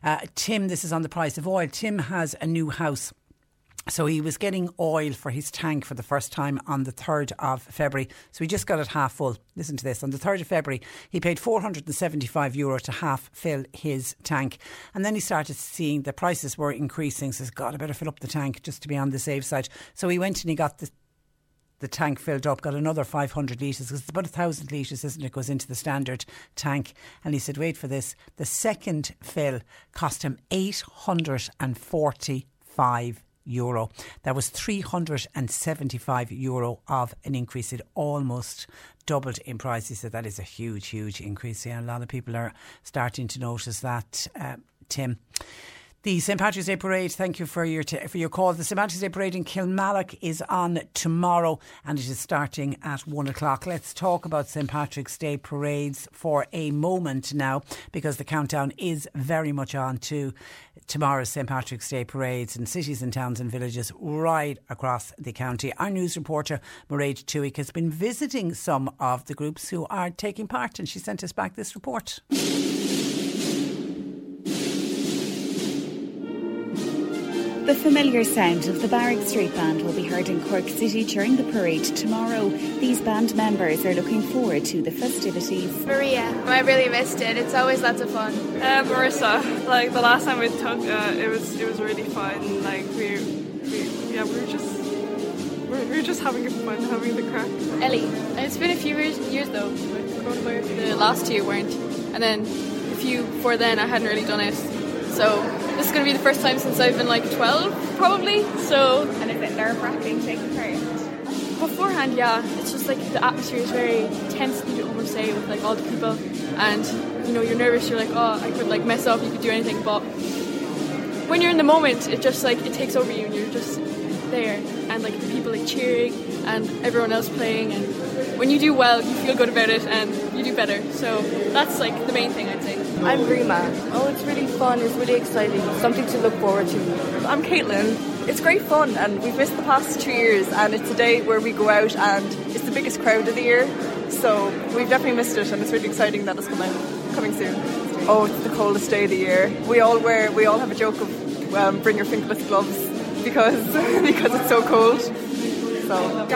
Uh, Tim, this is on the price of oil. Tim has a new house. So he was getting oil for his tank for the first time on the 3rd of February. So he just got it half full. Listen to this. On the 3rd of February, he paid 475 euro to half fill his tank. And then he started seeing the prices were increasing. So he says, God, I better fill up the tank just to be on the safe side. So he went and he got the the tank filled up, got another 500 litres, because it's about a thousand litres, isn't it, goes into the standard tank. And he said, wait for this, the second fill cost him 845 euro. That was 375 euro of an increase. It almost doubled in prices. So that is a huge, huge increase. Yeah, a lot of people are starting to notice that, uh, Tim. The St Patrick's Day Parade, thank you for your t- for your call. The St Patrick's Day Parade in Kilmallock is on tomorrow and it is starting at one o'clock. Let's talk about St Patrick's Day parades for a moment now because the countdown is very much on to tomorrow's St Patrick's Day parades in cities and towns and villages right across the county. Our news reporter Mairead Twohig has been visiting some of the groups who are taking part and she sent us back this report. The familiar sound of the Barrack Street Band will be heard in Cork City during the parade tomorrow. These band members are looking forward to the festivities. Maria, I really missed it. It's always lots of fun. Uh, Marissa, like the last time we took, uh, it was it was really fun. Like we, we yeah, we were just we were just having fun, having the crack. Ellie, it's been a few years, years though. The last two weren't, and then a few before then I hadn't really done it. So this is going to be the first time since I've been like 12, probably. So. And is it nerve wracking taking part? Beforehand, yeah. It's just like the atmosphere is very tense, you could almost say, with like all the people. And, you know, you're nervous, you're like, oh, I could like mess up, you could do anything. But when you're in the moment, it just like, it takes over you and you're just there. And like the people like cheering and everyone else playing. And when you do well, you feel good about it and you do better. So that's like the main thing I'd say. I'm Rima. Oh, it's really fun. It's really exciting. Something to look forward to. I'm Caitlin. It's great fun, and we've missed the past two years, and it's a day where we go out, and it's the biggest crowd of the year. So we've definitely missed it, and it's really exciting that it's coming coming soon. Oh, it's the coldest day of the year. We all wear. We all have a joke of um, bring your fingerless gloves because because it's so cold. So.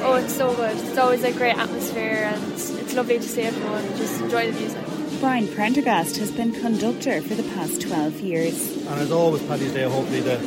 Oh, it's so good. It's always a great atmosphere, and it's lovely to see everyone just enjoy the music. Brian Prendergast has been conductor for the past 12 years. And as always, Paddy's Day, hopefully the,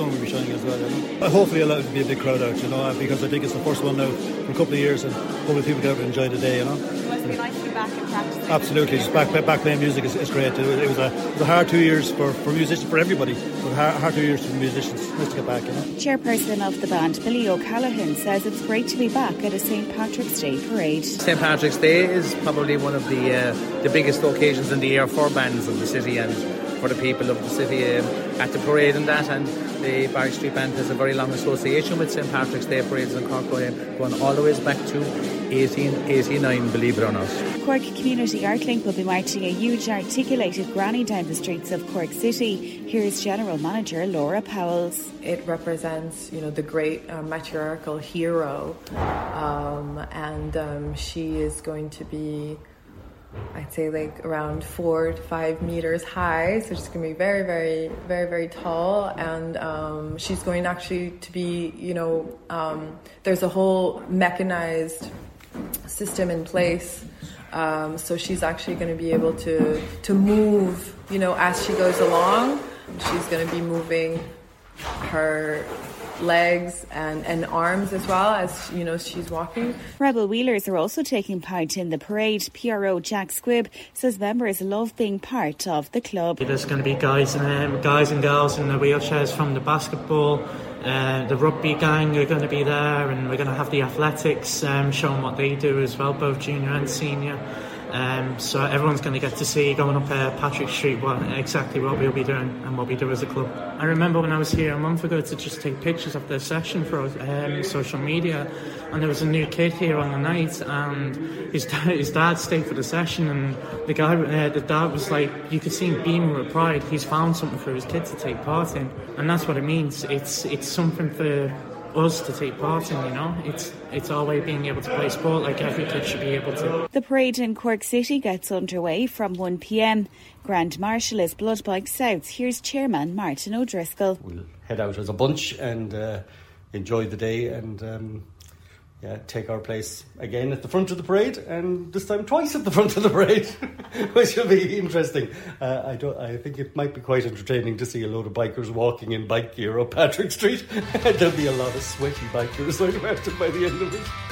the sun will be shining as well. You know? Uh, hopefully, it'll be a big crowd out, you know, because I think it's the first one now for a couple of years, and hopefully people get out and enjoy the day, you know. It must be nice to be back in practice. Absolutely, just back back playing music is, is great. It was, it was, a, it was a hard two years for, for musicians, for everybody, but hard, hard two years for musicians. Nice to get back, you know. Chairperson of the band, Billy O'Callaghan, says it's great to be back at a St Patrick's Day parade. St Patrick's Day is probably one of the uh, the biggest occasions in the year for bands in the city and for the people of the city um, at the parade and that. And the Barrack Street Band has a very long association with St Patrick's Day parades in Cork, going all the way back to 1889, believe it or not. Cork Community Art Link will be marching a huge articulated granny down the streets of Cork City. Here's General Manager Laura Powells. It represents, you know, the great uh, matriarchal hero, um, and um, she is going to be I'd say like around four to five meters high. So she's to be very, very, very, very tall. And um, she's going actually to be, you know, um, there's a whole mechanized system in place. Um, so she's actually going to be able to, to move, you know, as she goes along. She's going to be moving her legs and, and arms as well as you know she's walking. Rebel Wheelers are also taking part in the parade. PRO Jack Squibb says members love being part of the club. There's going to be guys and um, guys and girls in the wheelchairs from the basketball. Uh, the rugby gang are going to be there, and we're going to have the athletics um, showing what they do as well, both junior and senior. Um, so everyone's going to get to see going up uh, Patrick Street what exactly what we'll be doing and what we do as a club. I remember when I was here a month ago to just take pictures of the session for um, social media, and there was a new kid here on the night, and his dad, his dad stayed for the session, and the guy, uh, the dad was like, you could see him beaming with pride. He's found something for his kid to take part in, and that's what it means. It's it's something for us to take part in, you know. It's it's our way being able to play sport like every kid should be able to. The parade in Cork City gets underway from 1pm. Grand Marshal is Blood Bike South. Here's Chairman Martin O'Driscoll. We'll head out as a bunch and uh, enjoy the day and um, yeah, take our place again at the front of the parade, and this time twice at the front of the parade, which will be interesting. Uh, I don't. I think it might be quite entertaining to see a load of bikers walking in bike gear up Patrick Street. There'll be a lot of sweaty bikers, I imagine, by the end of it.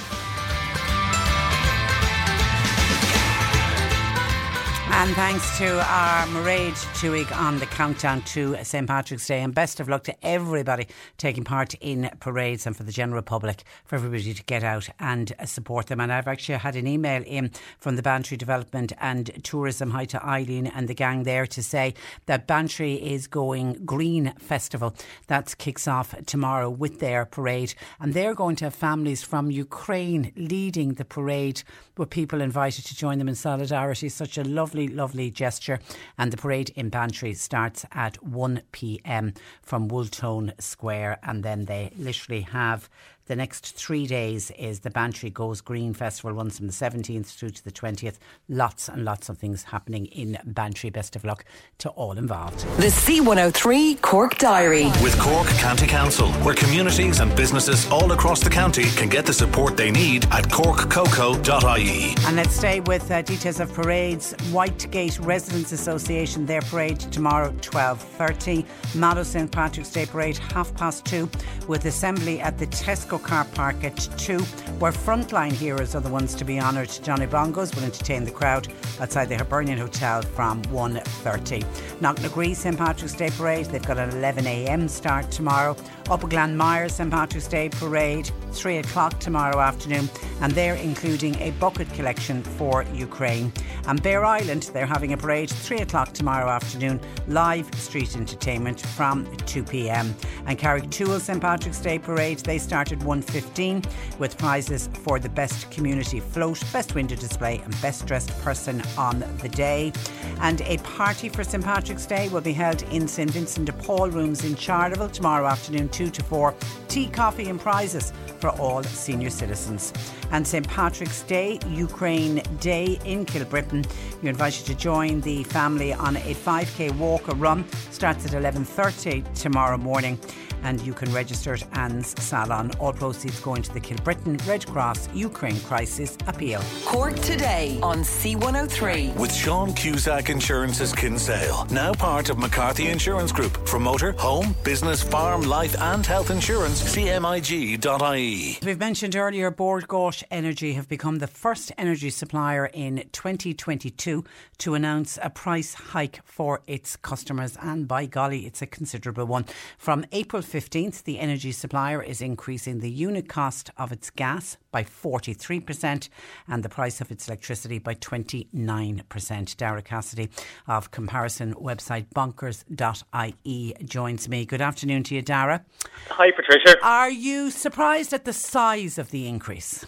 And thanks to our Mairead Twohig on the countdown to St Patrick's Day. And best of luck to everybody taking part in parades and for the general public, for everybody to get out and support them. And I've actually had an email in from the Bantry Development and Tourism. Hi to Eileen and the gang there to say that Bantry is going Green Festival. That kicks off tomorrow with their parade. And they're going to have families from Ukraine leading the parade with people invited to join them in solidarity. Such a lovely, lovely gesture. And the parade in Bantry starts at 1 pm from Wolfe Tone Square. And then they literally have the next three days is the Bantry Goes Green Festival, runs from the 17th through to the 20th. Lots and lots of things happening in Bantry. Best of luck to all involved. The C103 Cork Diary. With Cork County Council, where communities and businesses all across the county can get the support they need at corkcoco.ie. And let's stay with uh, details of parades. Whitegate Residents Association, their parade tomorrow, 12.30. Mallow St Patrick's Day Parade, half past two, with assembly at the Tesco car park at 2, where frontline heroes are the ones to be honoured. Johnny Bongos will entertain the crowd outside the Hibernian Hotel from 1.30. Knocknagree St Patrick's Day Parade, they've got an 11am start tomorrow. Upper Glanmire St Patrick's Day Parade, 3 o'clock tomorrow afternoon, and they're including a bucket collection for Ukraine. And Bere Island, they're having a parade, 3 o'clock tomorrow afternoon, live street entertainment from 2pm. And Carrigtwohill's St Patrick's Day Parade, they start at 1.15 with prizes for the best community float, best window display and best dressed person on the day. And a party for St Patrick's Day will be held in St Vincent de Paul Rooms in Charleville tomorrow afternoon 2 to 4. Tea, coffee and prizes for all senior citizens. And St Patrick's Day, Ukraine Day in Kilbrittain. You're invited to join the family on a 5k walk or run. Starts at 11.30 tomorrow morning and you can register at Anne's Salon. All proceeds going to the Kilbrittain Red Cross Ukraine Crisis Appeal. Cork today on C103. With Sean Cusack Insurance's Kinsale, now part of McCarthy Insurance Group. For motor, home, business, farm, life, and health insurance, CMIG.ie. We've mentioned earlier, Bord Gáis Energy have become the first energy supplier in 2022 to announce a price hike for its customers, and by golly, it's a considerable one. From April 15th, the energy supplier is increasing the unit cost of its gas by 43% and the price of its electricity by 29%. Daragh Cassidy of comparison website bonkers.ie joins me. Good afternoon to you, Daragh. Hi, Patricia. Are you surprised at the size of the increase?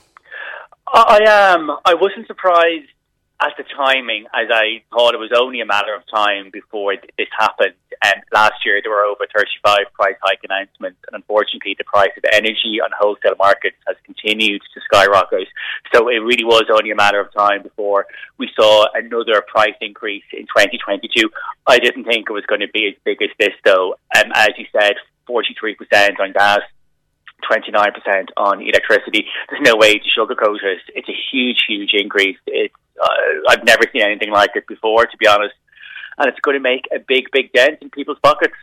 I am. I wasn't surprised at the timing, as I thought it was only a matter of time before this happened. And last year there were over 35 price hike announcements, and unfortunately the price of energy on wholesale markets has continued to skyrocket. So it really was only a matter of time before we saw another price increase in 2022. I didn't think it was going to be as big as this, though. Um, as you said, 43% on gas, 29% on electricity. There's no way to sugarcoat it. It's a huge, huge increase. It's, uh, I've never seen anything like it before, to be honest. And it's going to make a big, big dent in people's pockets.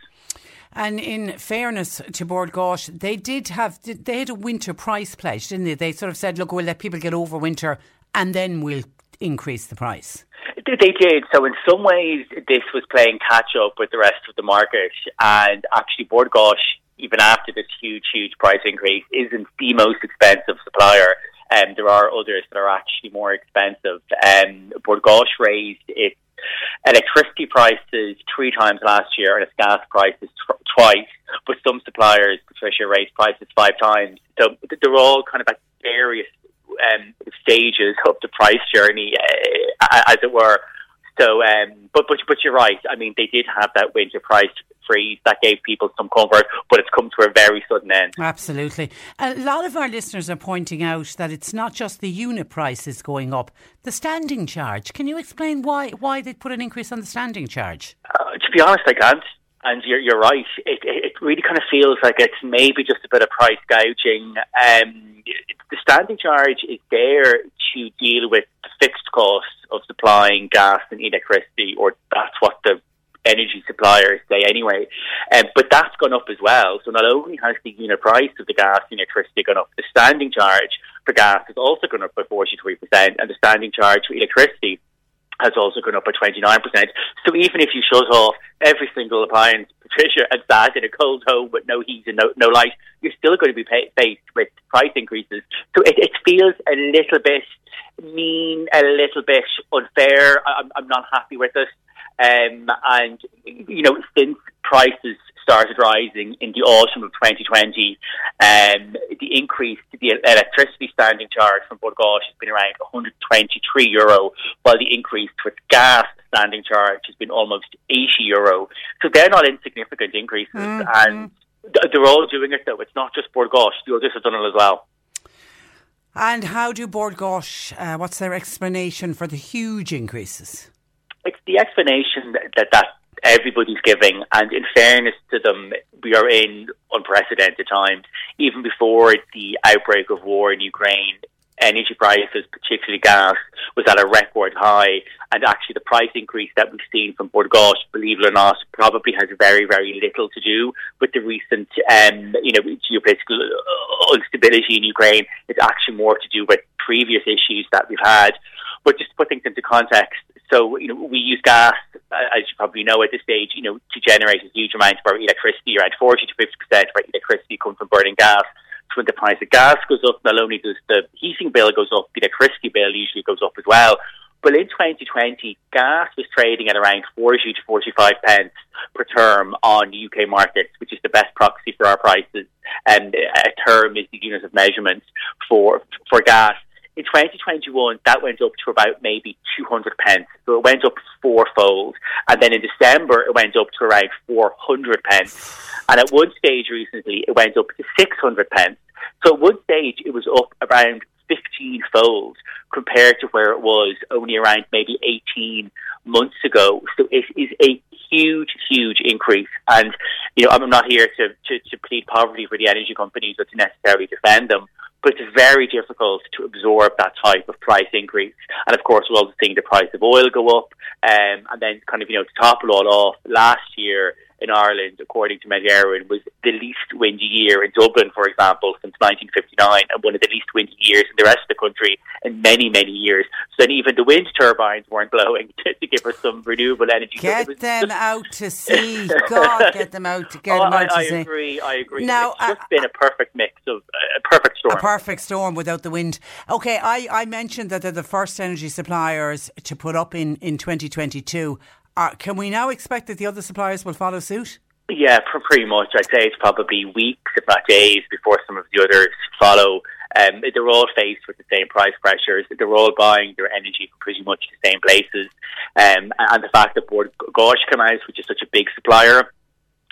And in fairness to Bord Gáis, they did have they had a winter price pledge, didn't they? They sort of said, "Look, we'll let people get over winter, and then we'll increase the price." They did. So in some ways, this was playing catch up with the rest of the market, and actually, Bord Gáis even after this huge, huge price increase, isn't the most expensive supplier. And um, there are others that are actually more expensive. Um, Bord Gáis raised its electricity prices three times last year and its gas prices tw- twice. But some suppliers, Patricia, raised prices five times. So they're all kind of at various um, stages of the price journey, uh, as it were. So, um, but but but you're right. I mean, they did have that winter price freeze that gave people some comfort, but it's come to a very sudden end. Absolutely. A lot of our listeners are pointing out that it's not just the unit prices going up, the standing charge. Can you explain why why they put an increase on the standing charge? Uh, to be honest, I can't. And you're, you're right. It, it really kind of feels like it's maybe just a bit of price gouging. Um, the standing charge is there to deal with the fixed costs of supplying gas and electricity, or that's what the energy suppliers say anyway. Um, but that's gone up as well. So not only has the unit price of the gas and electricity gone up, the standing charge for gas has also gone up by 43%, and the standing charge for electricity has also gone up by 29%. So even if you shut off every single appliance, Patricia, and that in a cold home with no heat and no, no light, you're still going to be pay- faced with price increases. So it, it feels a little bit mean, a little bit unfair. I'm, I'm not happy with it. Um, and, you know, since prices started rising in the autumn of 2020, um, the increase to the electricity standing charge from Bord Gáis has been around 123 euro, while the increase to its gas standing charge has been almost 80 euro. So they're not insignificant increases, mm-hmm. and they're all doing it though. It's not just Bord Gáis; the others have done it as well. And how do Bord Gáis, uh, what's their explanation for the huge increases? It's the explanation that, that, everybody's giving, and in fairness to them, we are in unprecedented times. Even before the outbreak of war in Ukraine, energy prices, particularly gas, was at a record high. And actually, the price increase that we've seen from Bord Gáis, believe it or not, probably has very, very little to do with the recent, um, you know, geopolitical instability in Ukraine. It's actually more to do with previous issues that we've had. But just to put things into context, so, you know, we use gas, uh, as you probably know at this stage, you know, to generate a huge amount of our electricity. Around 40 to 50% of our electricity comes from burning gas. So when the price of gas goes up, not only does the heating bill goes up, the electricity bill usually goes up as well. But in 2020, gas was trading at around 40 to 45 pence per therm on UK markets, which is the best proxy for our prices. And a therm is the unit of measurement for for gas. In 2021, that went up to about maybe 200 pence. So it went up fourfold. And then in December, it went up to around 400 pence. And at one stage recently, it went up to 600 pence. So at one stage, it was up around 15 fold compared to where it was only around maybe 18 months ago. So it is a huge, huge increase. And, you know, I'm not here to, to, to plead poverty for the energy companies or to necessarily defend them but it's very difficult to absorb that type of price increase. And of course, we're also seeing the price of oil go up, um, and then kind of you know to top it all off, last year in Ireland, according to Met Éireann, was the least windy year in Dublin, for example, since 1959, and one of the least windy years in the rest of the country in many, many years. So then even the wind turbines weren't blowing to, to give us some renewable energy. Get so them just... out to sea. God, get them out to get oh, them out I, to sea. I agree. I agree. Now, it's just uh, been a perfect mix of uh, a perfect storm. A perfect storm without the wind. Okay, I, I mentioned that they're the first energy suppliers to put up in, in 2022. Uh, can we now expect that the other suppliers will follow suit? Yeah, pretty much. I'd say it's probably weeks, if not days, before some of the others follow. Um, they're all faced with the same price pressures. They're all buying their energy from pretty much the same places. Um, and the fact that Bord Gáis came out, which is such a big supplier,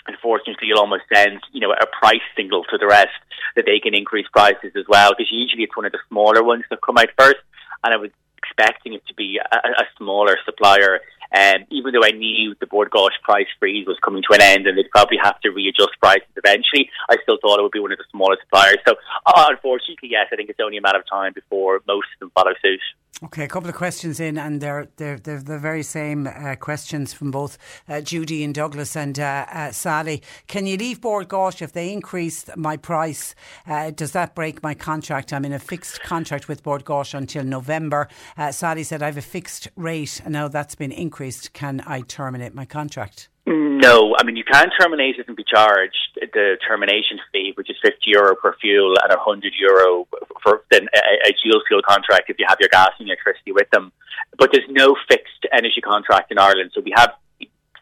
unfortunately, you'll almost send you know a price signal to the rest that they can increase prices as well. Because usually it's one of the smaller ones that come out first, and I was expecting it to be a, a smaller supplier. Um, even though I knew the Bord Gáis price freeze was coming to an end and they'd probably have to readjust prices eventually, I still thought it would be one of the smaller suppliers. So, uh, unfortunately, yes, I think it's only a matter of time before most of them follow suit. Okay, a couple of questions in, and they're they're, they're the very same uh, questions from both uh, Judy and Douglas and uh, uh Sally. Can you leave Bord Gáis if they increase my price? Uh, does that break my contract? I'm in a fixed contract with Bord Gáis until November. Uh, Sally said I have a fixed rate, and now that's been increased. Can I terminate my contract? No, I mean you can terminate it and be charged the termination fee, which is fifty euro per fuel and hundred euro for then a, a dual fuel contract if you have your gas and electricity with them. But there's no fixed energy contract in Ireland, so we have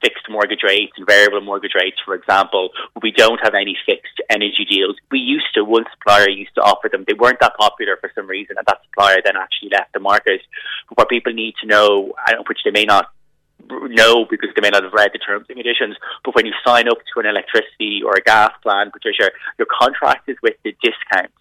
fixed mortgage rates and variable mortgage rates, for example. We don't have any fixed energy deals. We used to, one supplier used to offer them. They weren't that popular for some reason, and that supplier then actually left the market. But what people need to know, which they may not know because they may not have read the terms and conditions. But when you sign up to an electricity or a gas plan, Patricia, your contract is with the discount.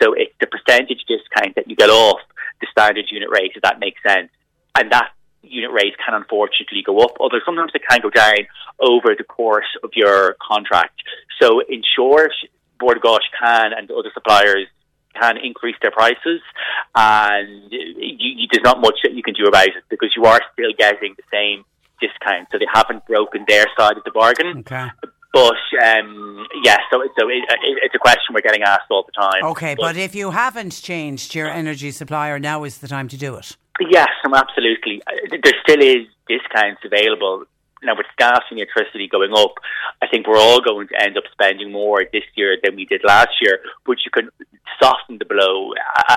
So it's the percentage discount that you get off the standard unit rate, if that makes sense. And that unit rate can unfortunately go up, although sometimes it can go down over the course of your contract. So in short, Bord Gáis can and other suppliers can increase their prices, and you, you, there's not much that you can do about it because you are still getting the same discount. So they haven't broken their side of the bargain. Okay. But um, yeah, so so it, it, it's a question we're getting asked all the time. Okay, but, but if you haven't changed your energy supplier, now is the time to do it. Yes, absolutely. Uh, there still is discounts available now with gas and electricity going up, I think we're all going to end up spending more this year than we did last year. But you can soften the blow,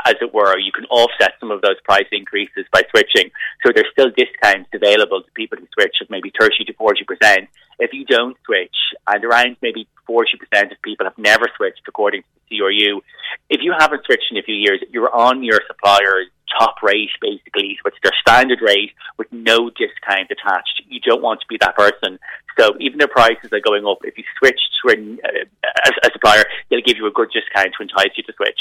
as it were. You can offset some of those price increases by switching. So there's still discounts available to people who switch of maybe 30 to 40 percent. If you don't switch, and around maybe 40 percent of people have never switched, according to the CRU, if you haven't switched in a few years, you're on your supplier's top rate, basically. So it's their standard rate with no discount attached. You don't want to be that person. So even their prices are going up. If you switch to a, uh, a, a supplier, they'll give you a good discount to entice you to switch.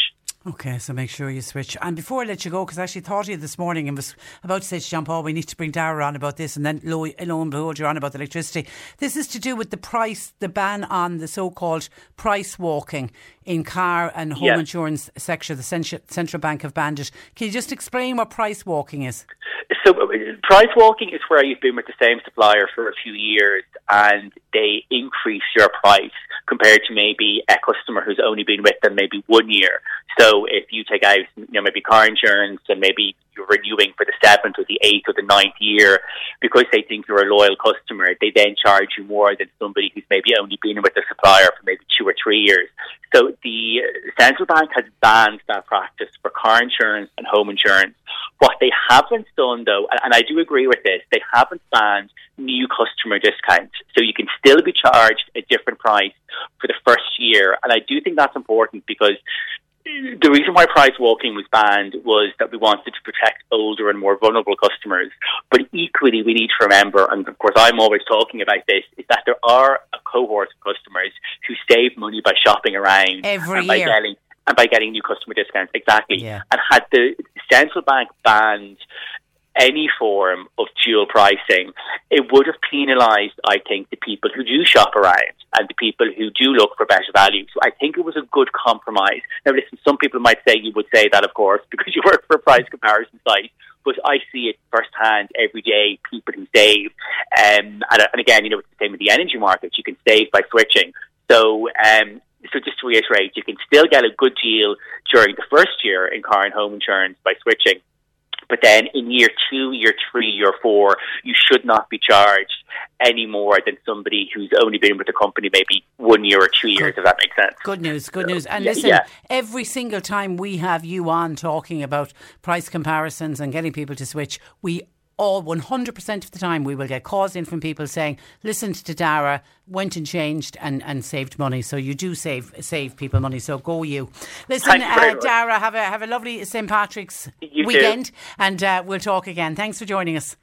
Okay, so make sure you switch. And before I let you go, because I actually thought of you this morning and was about to say to Jean Paul, we need to bring Daragh on about this, and then lo, lo and behold, you're on about the electricity. This is to do with the price, the ban on the so called price walking in car and home yes. insurance sector. The Central Bank have banned it. Can you just explain what price walking is? So, uh, price walking is where you've been with the same supplier for a few years and they increase your price compared to maybe a customer who's only been with them maybe one year. So if you take out, you know, maybe car insurance and maybe you're renewing for the seventh or the eighth or the ninth year, because they think you're a loyal customer, they then charge you more than somebody who's maybe only been with the supplier for maybe two or three years. So the central bank has banned that practice for car insurance and home insurance. What they haven't done though, and I do agree with this, they haven't banned new customer discounts. So you can still be charged a different price for the first year. And I do think that's important because the reason why price walking was banned was that we wanted to protect older and more vulnerable customers. But equally, we need to remember, and of course, I'm always talking about this, is that there are a cohort of customers who save money by shopping around every and by year. Getting, and by getting new customer discounts. Exactly. Yeah. And had the central bank banned any form of dual pricing, it would have penalised, I think, the people who do shop around and the people who do look for better value. So I think it was a good compromise. Now, listen, some people might say you would say that, of course, because you work for a price comparison site. But I see it firsthand every day. People who save, um, and, and again, you know, it's the same with the energy market. You can save by switching. So um, so just to reiterate, you can still get a good deal during the first year in car and home insurance by switching. But then in year two, year three, year four, you should not be charged any more than somebody who's only been with the company maybe one year or two years, good. if that makes sense. Good news, good news. And listen, yeah. every single time we have you on talking about price comparisons and getting people to switch, we all 100% of the time we will get calls in from people saying, listened to Daragh, went and changed and, and saved money. So you do save save people money. So go you. Listen, uh, Daragh, have a have a lovely St Patrick's You weekend, too. and uh, we'll talk again. Thanks for joining us.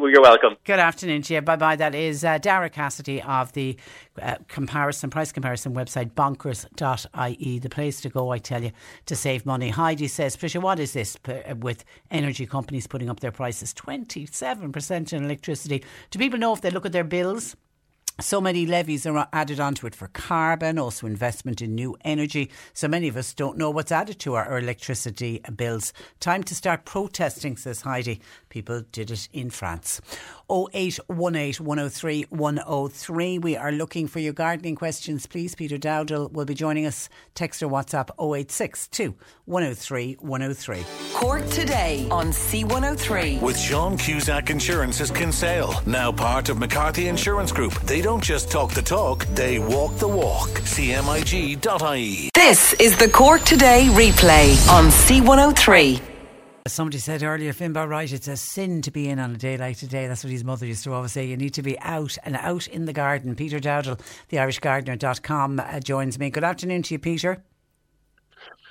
Well, you're welcome. Good afternoon to you. Bye bye. That is uh, Daragh Cassidy of the uh, comparison price comparison website bonkers.ie. The place to go, I tell you, to save money. Heidi says, Patricia, what is this uh, with energy companies putting up their prices? 27% in electricity. Do people know if they look at their bills? So many levies are added onto it for carbon, also investment in new energy. So many of us don't know what's added to our, our electricity bills. Time to start protesting, says Heidi. People did it in France. 0818 103 103. We are looking for your gardening questions, please. Peter Dowdall will be joining us. Text or WhatsApp 0862 103 103. Cork today on C103. With Sean Cusack Insurance's Kinsale, now part of McCarthy Insurance Group. They don't just talk the talk, they walk the walk. CMIG.ie. This is the Cork Today replay on C103. Somebody said earlier, Finbar, right, it's a sin to be in on a day like today. That's what his mother used to always say. You need to be out and out in the garden. Peter Dowdall, theirishgardener.com, uh, joins me. Good afternoon to you, Peter.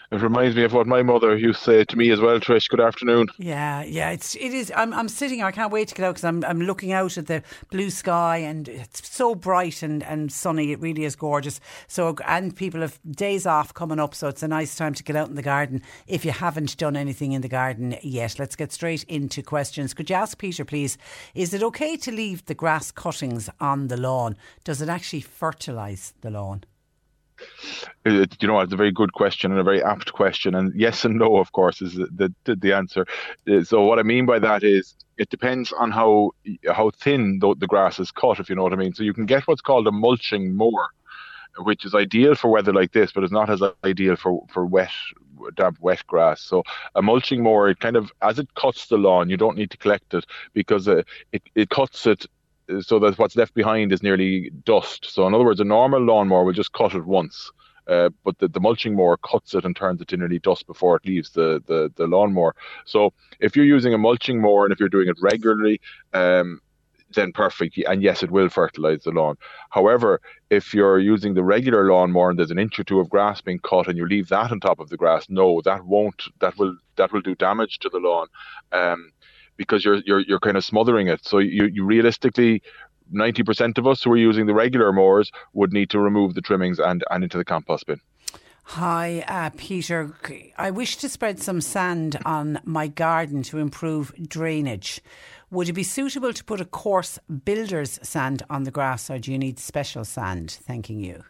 It reminds me of what my mother used to say to me as well, Trish. Good afternoon. Yeah, yeah, it's it is. I'm I'm sitting. I can't wait to get out because I'm I'm looking out at the blue sky and it's so bright and and sunny. It really is gorgeous. So and people have days off coming up, so it's a nice time to get out in the garden. If you haven't done anything in the garden yet, let's get straight into questions. Could you ask Peter, please? Is it okay to leave the grass cuttings on the lawn? Does it actually fertilise the lawn? It, you know, it's a very good question and a very apt question. And yes and no, of course, is the the, the answer. Uh, So what I mean by that is it depends on how how thin the, the grass is cut, if you know what I mean. So you can get what's called a mulching mower, which is ideal for weather like this, but it's not as ideal for for wet damp wet grass so a mulching mower it kind of as it cuts the lawn you don't need to collect it because uh, it, it cuts it uh, so that what's left behind is nearly dust. So in other words, a normal lawnmower will just cut it once, uh, but the, the mulching mower cuts it and turns it to nearly dust before it leaves the, the the lawnmower. So if you're using a mulching mower and if you're doing it regularly, um, then perfect. And yes, it will fertilize the lawn. However, if you're using the regular lawnmower and there's an inch or two of grass being cut and you leave that on top of the grass, no, that won't. That will that will do damage to the lawn. Um, because you're you're you're kind of smothering it. So you you realistically. 90% of us who are using the regular mowers would need to remove the trimmings and, and into the compost bin. Hi, uh, Peter. I wish to spread some sand on my garden to improve drainage. Would it be suitable to put a coarse builder's sand on the grass, or do you need special sand? Thanking you.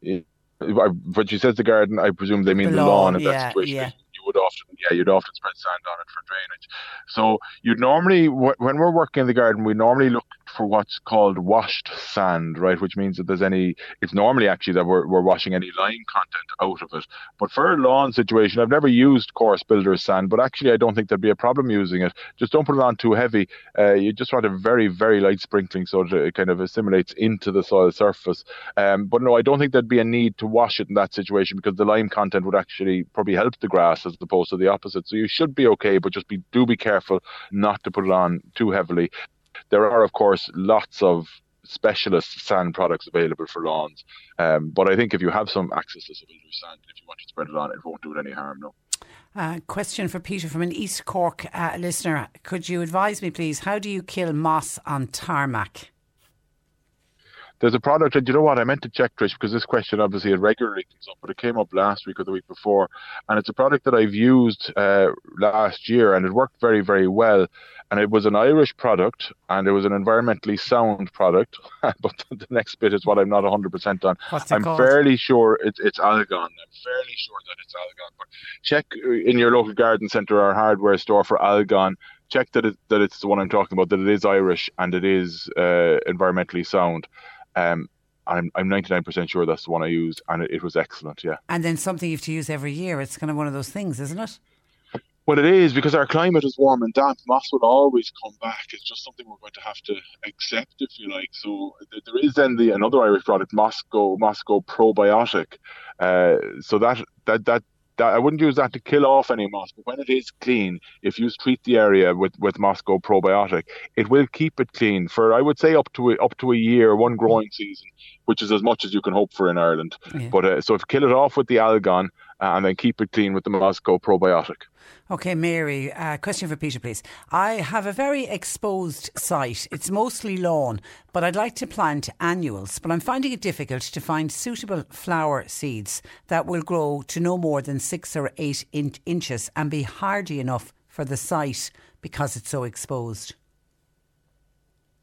It- But she says the garden, I presume they mean the, lawn, in yeah, that situation. yeah. Would often, yeah, you'd often spread sand on it for drainage. So you'd normally, when we're working in the garden, we normally look for what's called washed sand, right? Which means that there's any, it's normally actually that we're, we're washing any lime content out of it. But for a lawn situation, I've never used coarse builder's sand, but actually I don't think there'd be a problem using it. Just don't put it on too heavy. Uh, you just want a very, very light sprinkling so that it kind of assimilates into the soil surface. Um, but no, I don't think there'd be a need to wash it in that situation because the lime content would actually probably help the grass as opposed to the opposite. So you should be okay, but just be do be careful not to put it on too heavily. There are, of course, lots of specialist sand products available for lawns. Um, but I think if you have some access to some sand, if you want to spread it on, it won't do it any harm, no. Uh, question for Peter from an East Cork uh, listener. Could you advise me, please, how do you kill moss on tarmac? There's a product, and you know what? I meant to check, Trish, because this question obviously it regularly comes up, but it came up last week or the week before. And it's a product that I've used uh, last year, and it worked very, very well. And it was an Irish product, and it was an environmentally sound product. but the next bit is what I'm not 100% on. What's it I'm called? fairly sure it's, it's Algon. I'm fairly sure that it's Algon. But check in your local garden centre or hardware store for Algon. Check that it, that it's the one I'm talking about. That it is Irish and it is uh, environmentally sound. Um, I'm I'm 99% sure that's the one I used, and it, it was excellent. Yeah. And then something you have to use every year. It's kind of one of those things, isn't it? Well, it is because our climate is warm and damp. Moss will always come back. It's just something we're going to have to accept, if you like. So th- there is then the another Irish product, Moscow Moscow Probiotic. Uh, so that that that that I wouldn't use that to kill off any moss, but when it is clean, if you treat the area with, with Moscow probiotic, it will keep it clean for I would say up to a, up to a year, one growing season, which is as much as you can hope for in Ireland. Yeah. But uh, so if you kill it off with the Algon and then keep it clean with the Moscow probiotic. Okay, Mary, uh, question for Peter, please. I have a very exposed site. It's mostly lawn, but I'd like to plant annuals. But I'm finding it difficult to find suitable flower seeds that will grow to no more than six or eight in- inches and be hardy enough for the site because it's so exposed.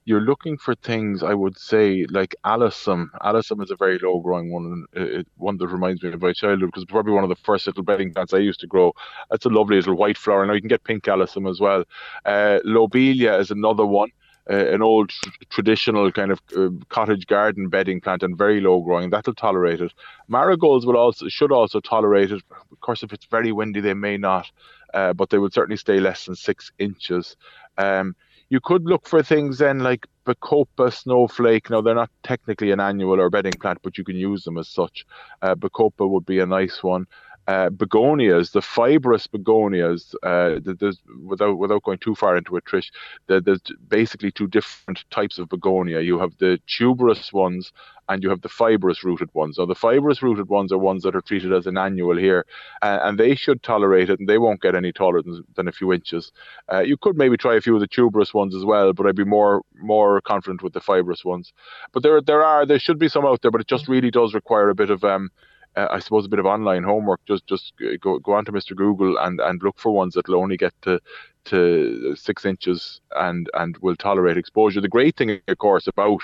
You're looking for things I would say like alyssum. Alyssum is a very low growing one, it, one that reminds me of my childhood because it's probably one of the first little bedding plants I used to grow. That's a lovely little white flower. Now you can get pink alyssum as well. Uh, lobelia is another one. Uh, an old tr- traditional kind of uh, cottage garden bedding plant and very low growing that'll tolerate it marigolds will also should also tolerate it of course if it's very windy they may not uh, but they would certainly stay less than six inches um, you could look for things then like Bacopa snowflake. Now they're not technically an annual or bedding plant, but you can use them as such. Uh, Bacopa would be a nice one. Uh, begonias, the fibrous begonias, uh, there's, without without going too far into it, Trish, there, there's basically two different types of begonia. You have the tuberous ones and you have the fibrous rooted ones. So the fibrous rooted ones are ones that are treated as an annual here, uh, and they should tolerate it, and they won't get any taller than, than a few inches. Uh, you could maybe try a few of the tuberous ones as well, but I'd be more more confident with the fibrous ones. But there there are there should be some out there, but it just really does require a bit of um, uh, I suppose a bit of online homework. Just just go go onto Mr. Google and, and look for ones that'll only get to to six inches and and will tolerate exposure. The great thing, of course, about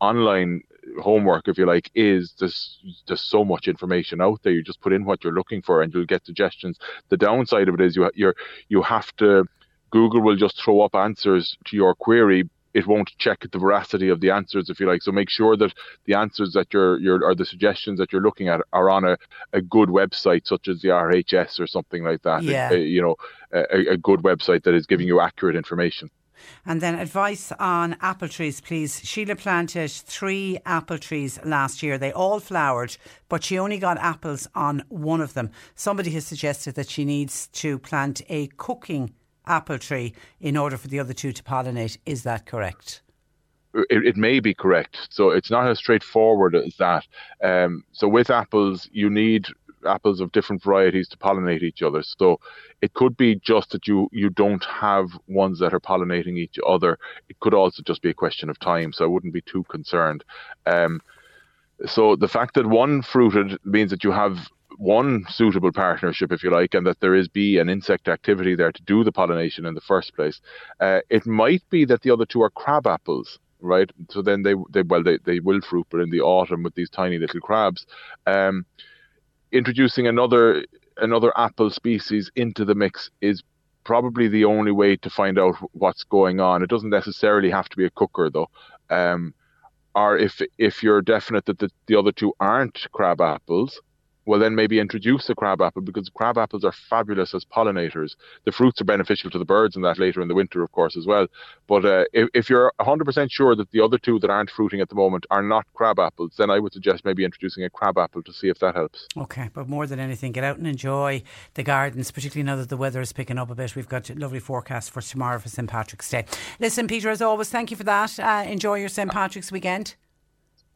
online homework, if you like, is there's there's so much information out there. You just put in what you're looking for, and you'll get suggestions. The downside of it is you you're you have to Google will just throw up answers to your query. It won't check the veracity of the answers, if you like. So make sure that the answers that you're, you're or the suggestions that you're looking at are on a, a good website, such as the RHS or something like that. Yeah. A- a- you know, a, a good website that is giving you accurate information. And then advice on apple trees, please. Sheila planted three apple trees last year. They all flowered, but she only got apples on one of them. Somebody has suggested that she needs to plant a cooking apple tree in order for the other two to pollinate. Is that correct? it, it may be correct. So it's not as straightforward as that. Um, so with apples, you need apples of different varieties to pollinate each other. So it could be just that you you don't have ones that are pollinating each other. It could also just be a question of time. So I wouldn't be too concerned. Um, so the fact that one fruited means that you have one suitable partnership, if you like, and that there is bee and insect activity there to do the pollination in the first place. Uh, it might be that the other two are crab apples, right? So then they, they well, they, they will fruit, but in the autumn with these tiny little crabs. Um, introducing another another apple species into the mix is probably the only way to find out what's going on. It doesn't necessarily have to be a cooker though. Um, or if if you're definite that the, the other two aren't crab apples, well then maybe introduce a crab apple because crab apples are fabulous as pollinators. The fruits are beneficial to the birds and that later in the winter, of course, as well. But uh, if, if you're 100% sure that the other two that aren't fruiting at the moment are not crab apples, then I would suggest maybe introducing a crab apple to see if that helps. Okay, but more than anything, get out and enjoy the gardens, particularly now that the weather is picking up a bit. We've got lovely forecast for tomorrow for St Patrick's Day. Listen, Peter, as always, thank you for that. Uh, enjoy your St Patrick's weekend.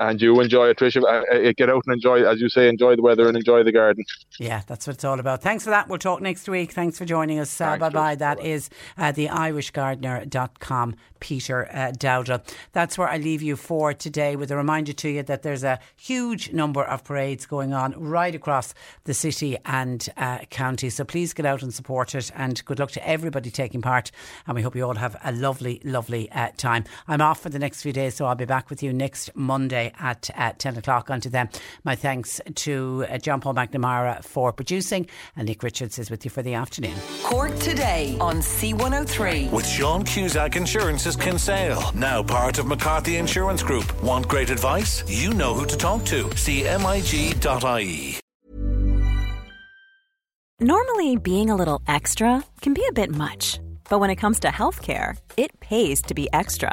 And you enjoy it, Tricia. Uh, uh, get out and enjoy, as you say, enjoy the weather and enjoy the garden. Yeah, that's what it's all about. Thanks for that. We'll talk next week. Thanks for joining us. Uh, bye bye. That is uh, the irishgardener.com, Peter uh. That's where I leave you for today with a reminder to you that there's a huge number of parades going on right across the city and uh, county. So please get out and support it. And good luck to everybody taking part. And we hope you all have a lovely, lovely uh, time. I'm off for the next few days, so I'll be back with you next Monday at, at 10 o'clock. Unto them. my thanks to uh, John Paul McNamara for producing, and Nick Richards is with you for the afternoon. Cork today on C103. With Sean Cusack Insurance's Kinsale, now part of McCarthy Insurance Group. Want great advice? You know who to talk to. CMIG.ie. Normally, being a little extra can be a bit much, but when it comes to healthcare, it pays to be extra.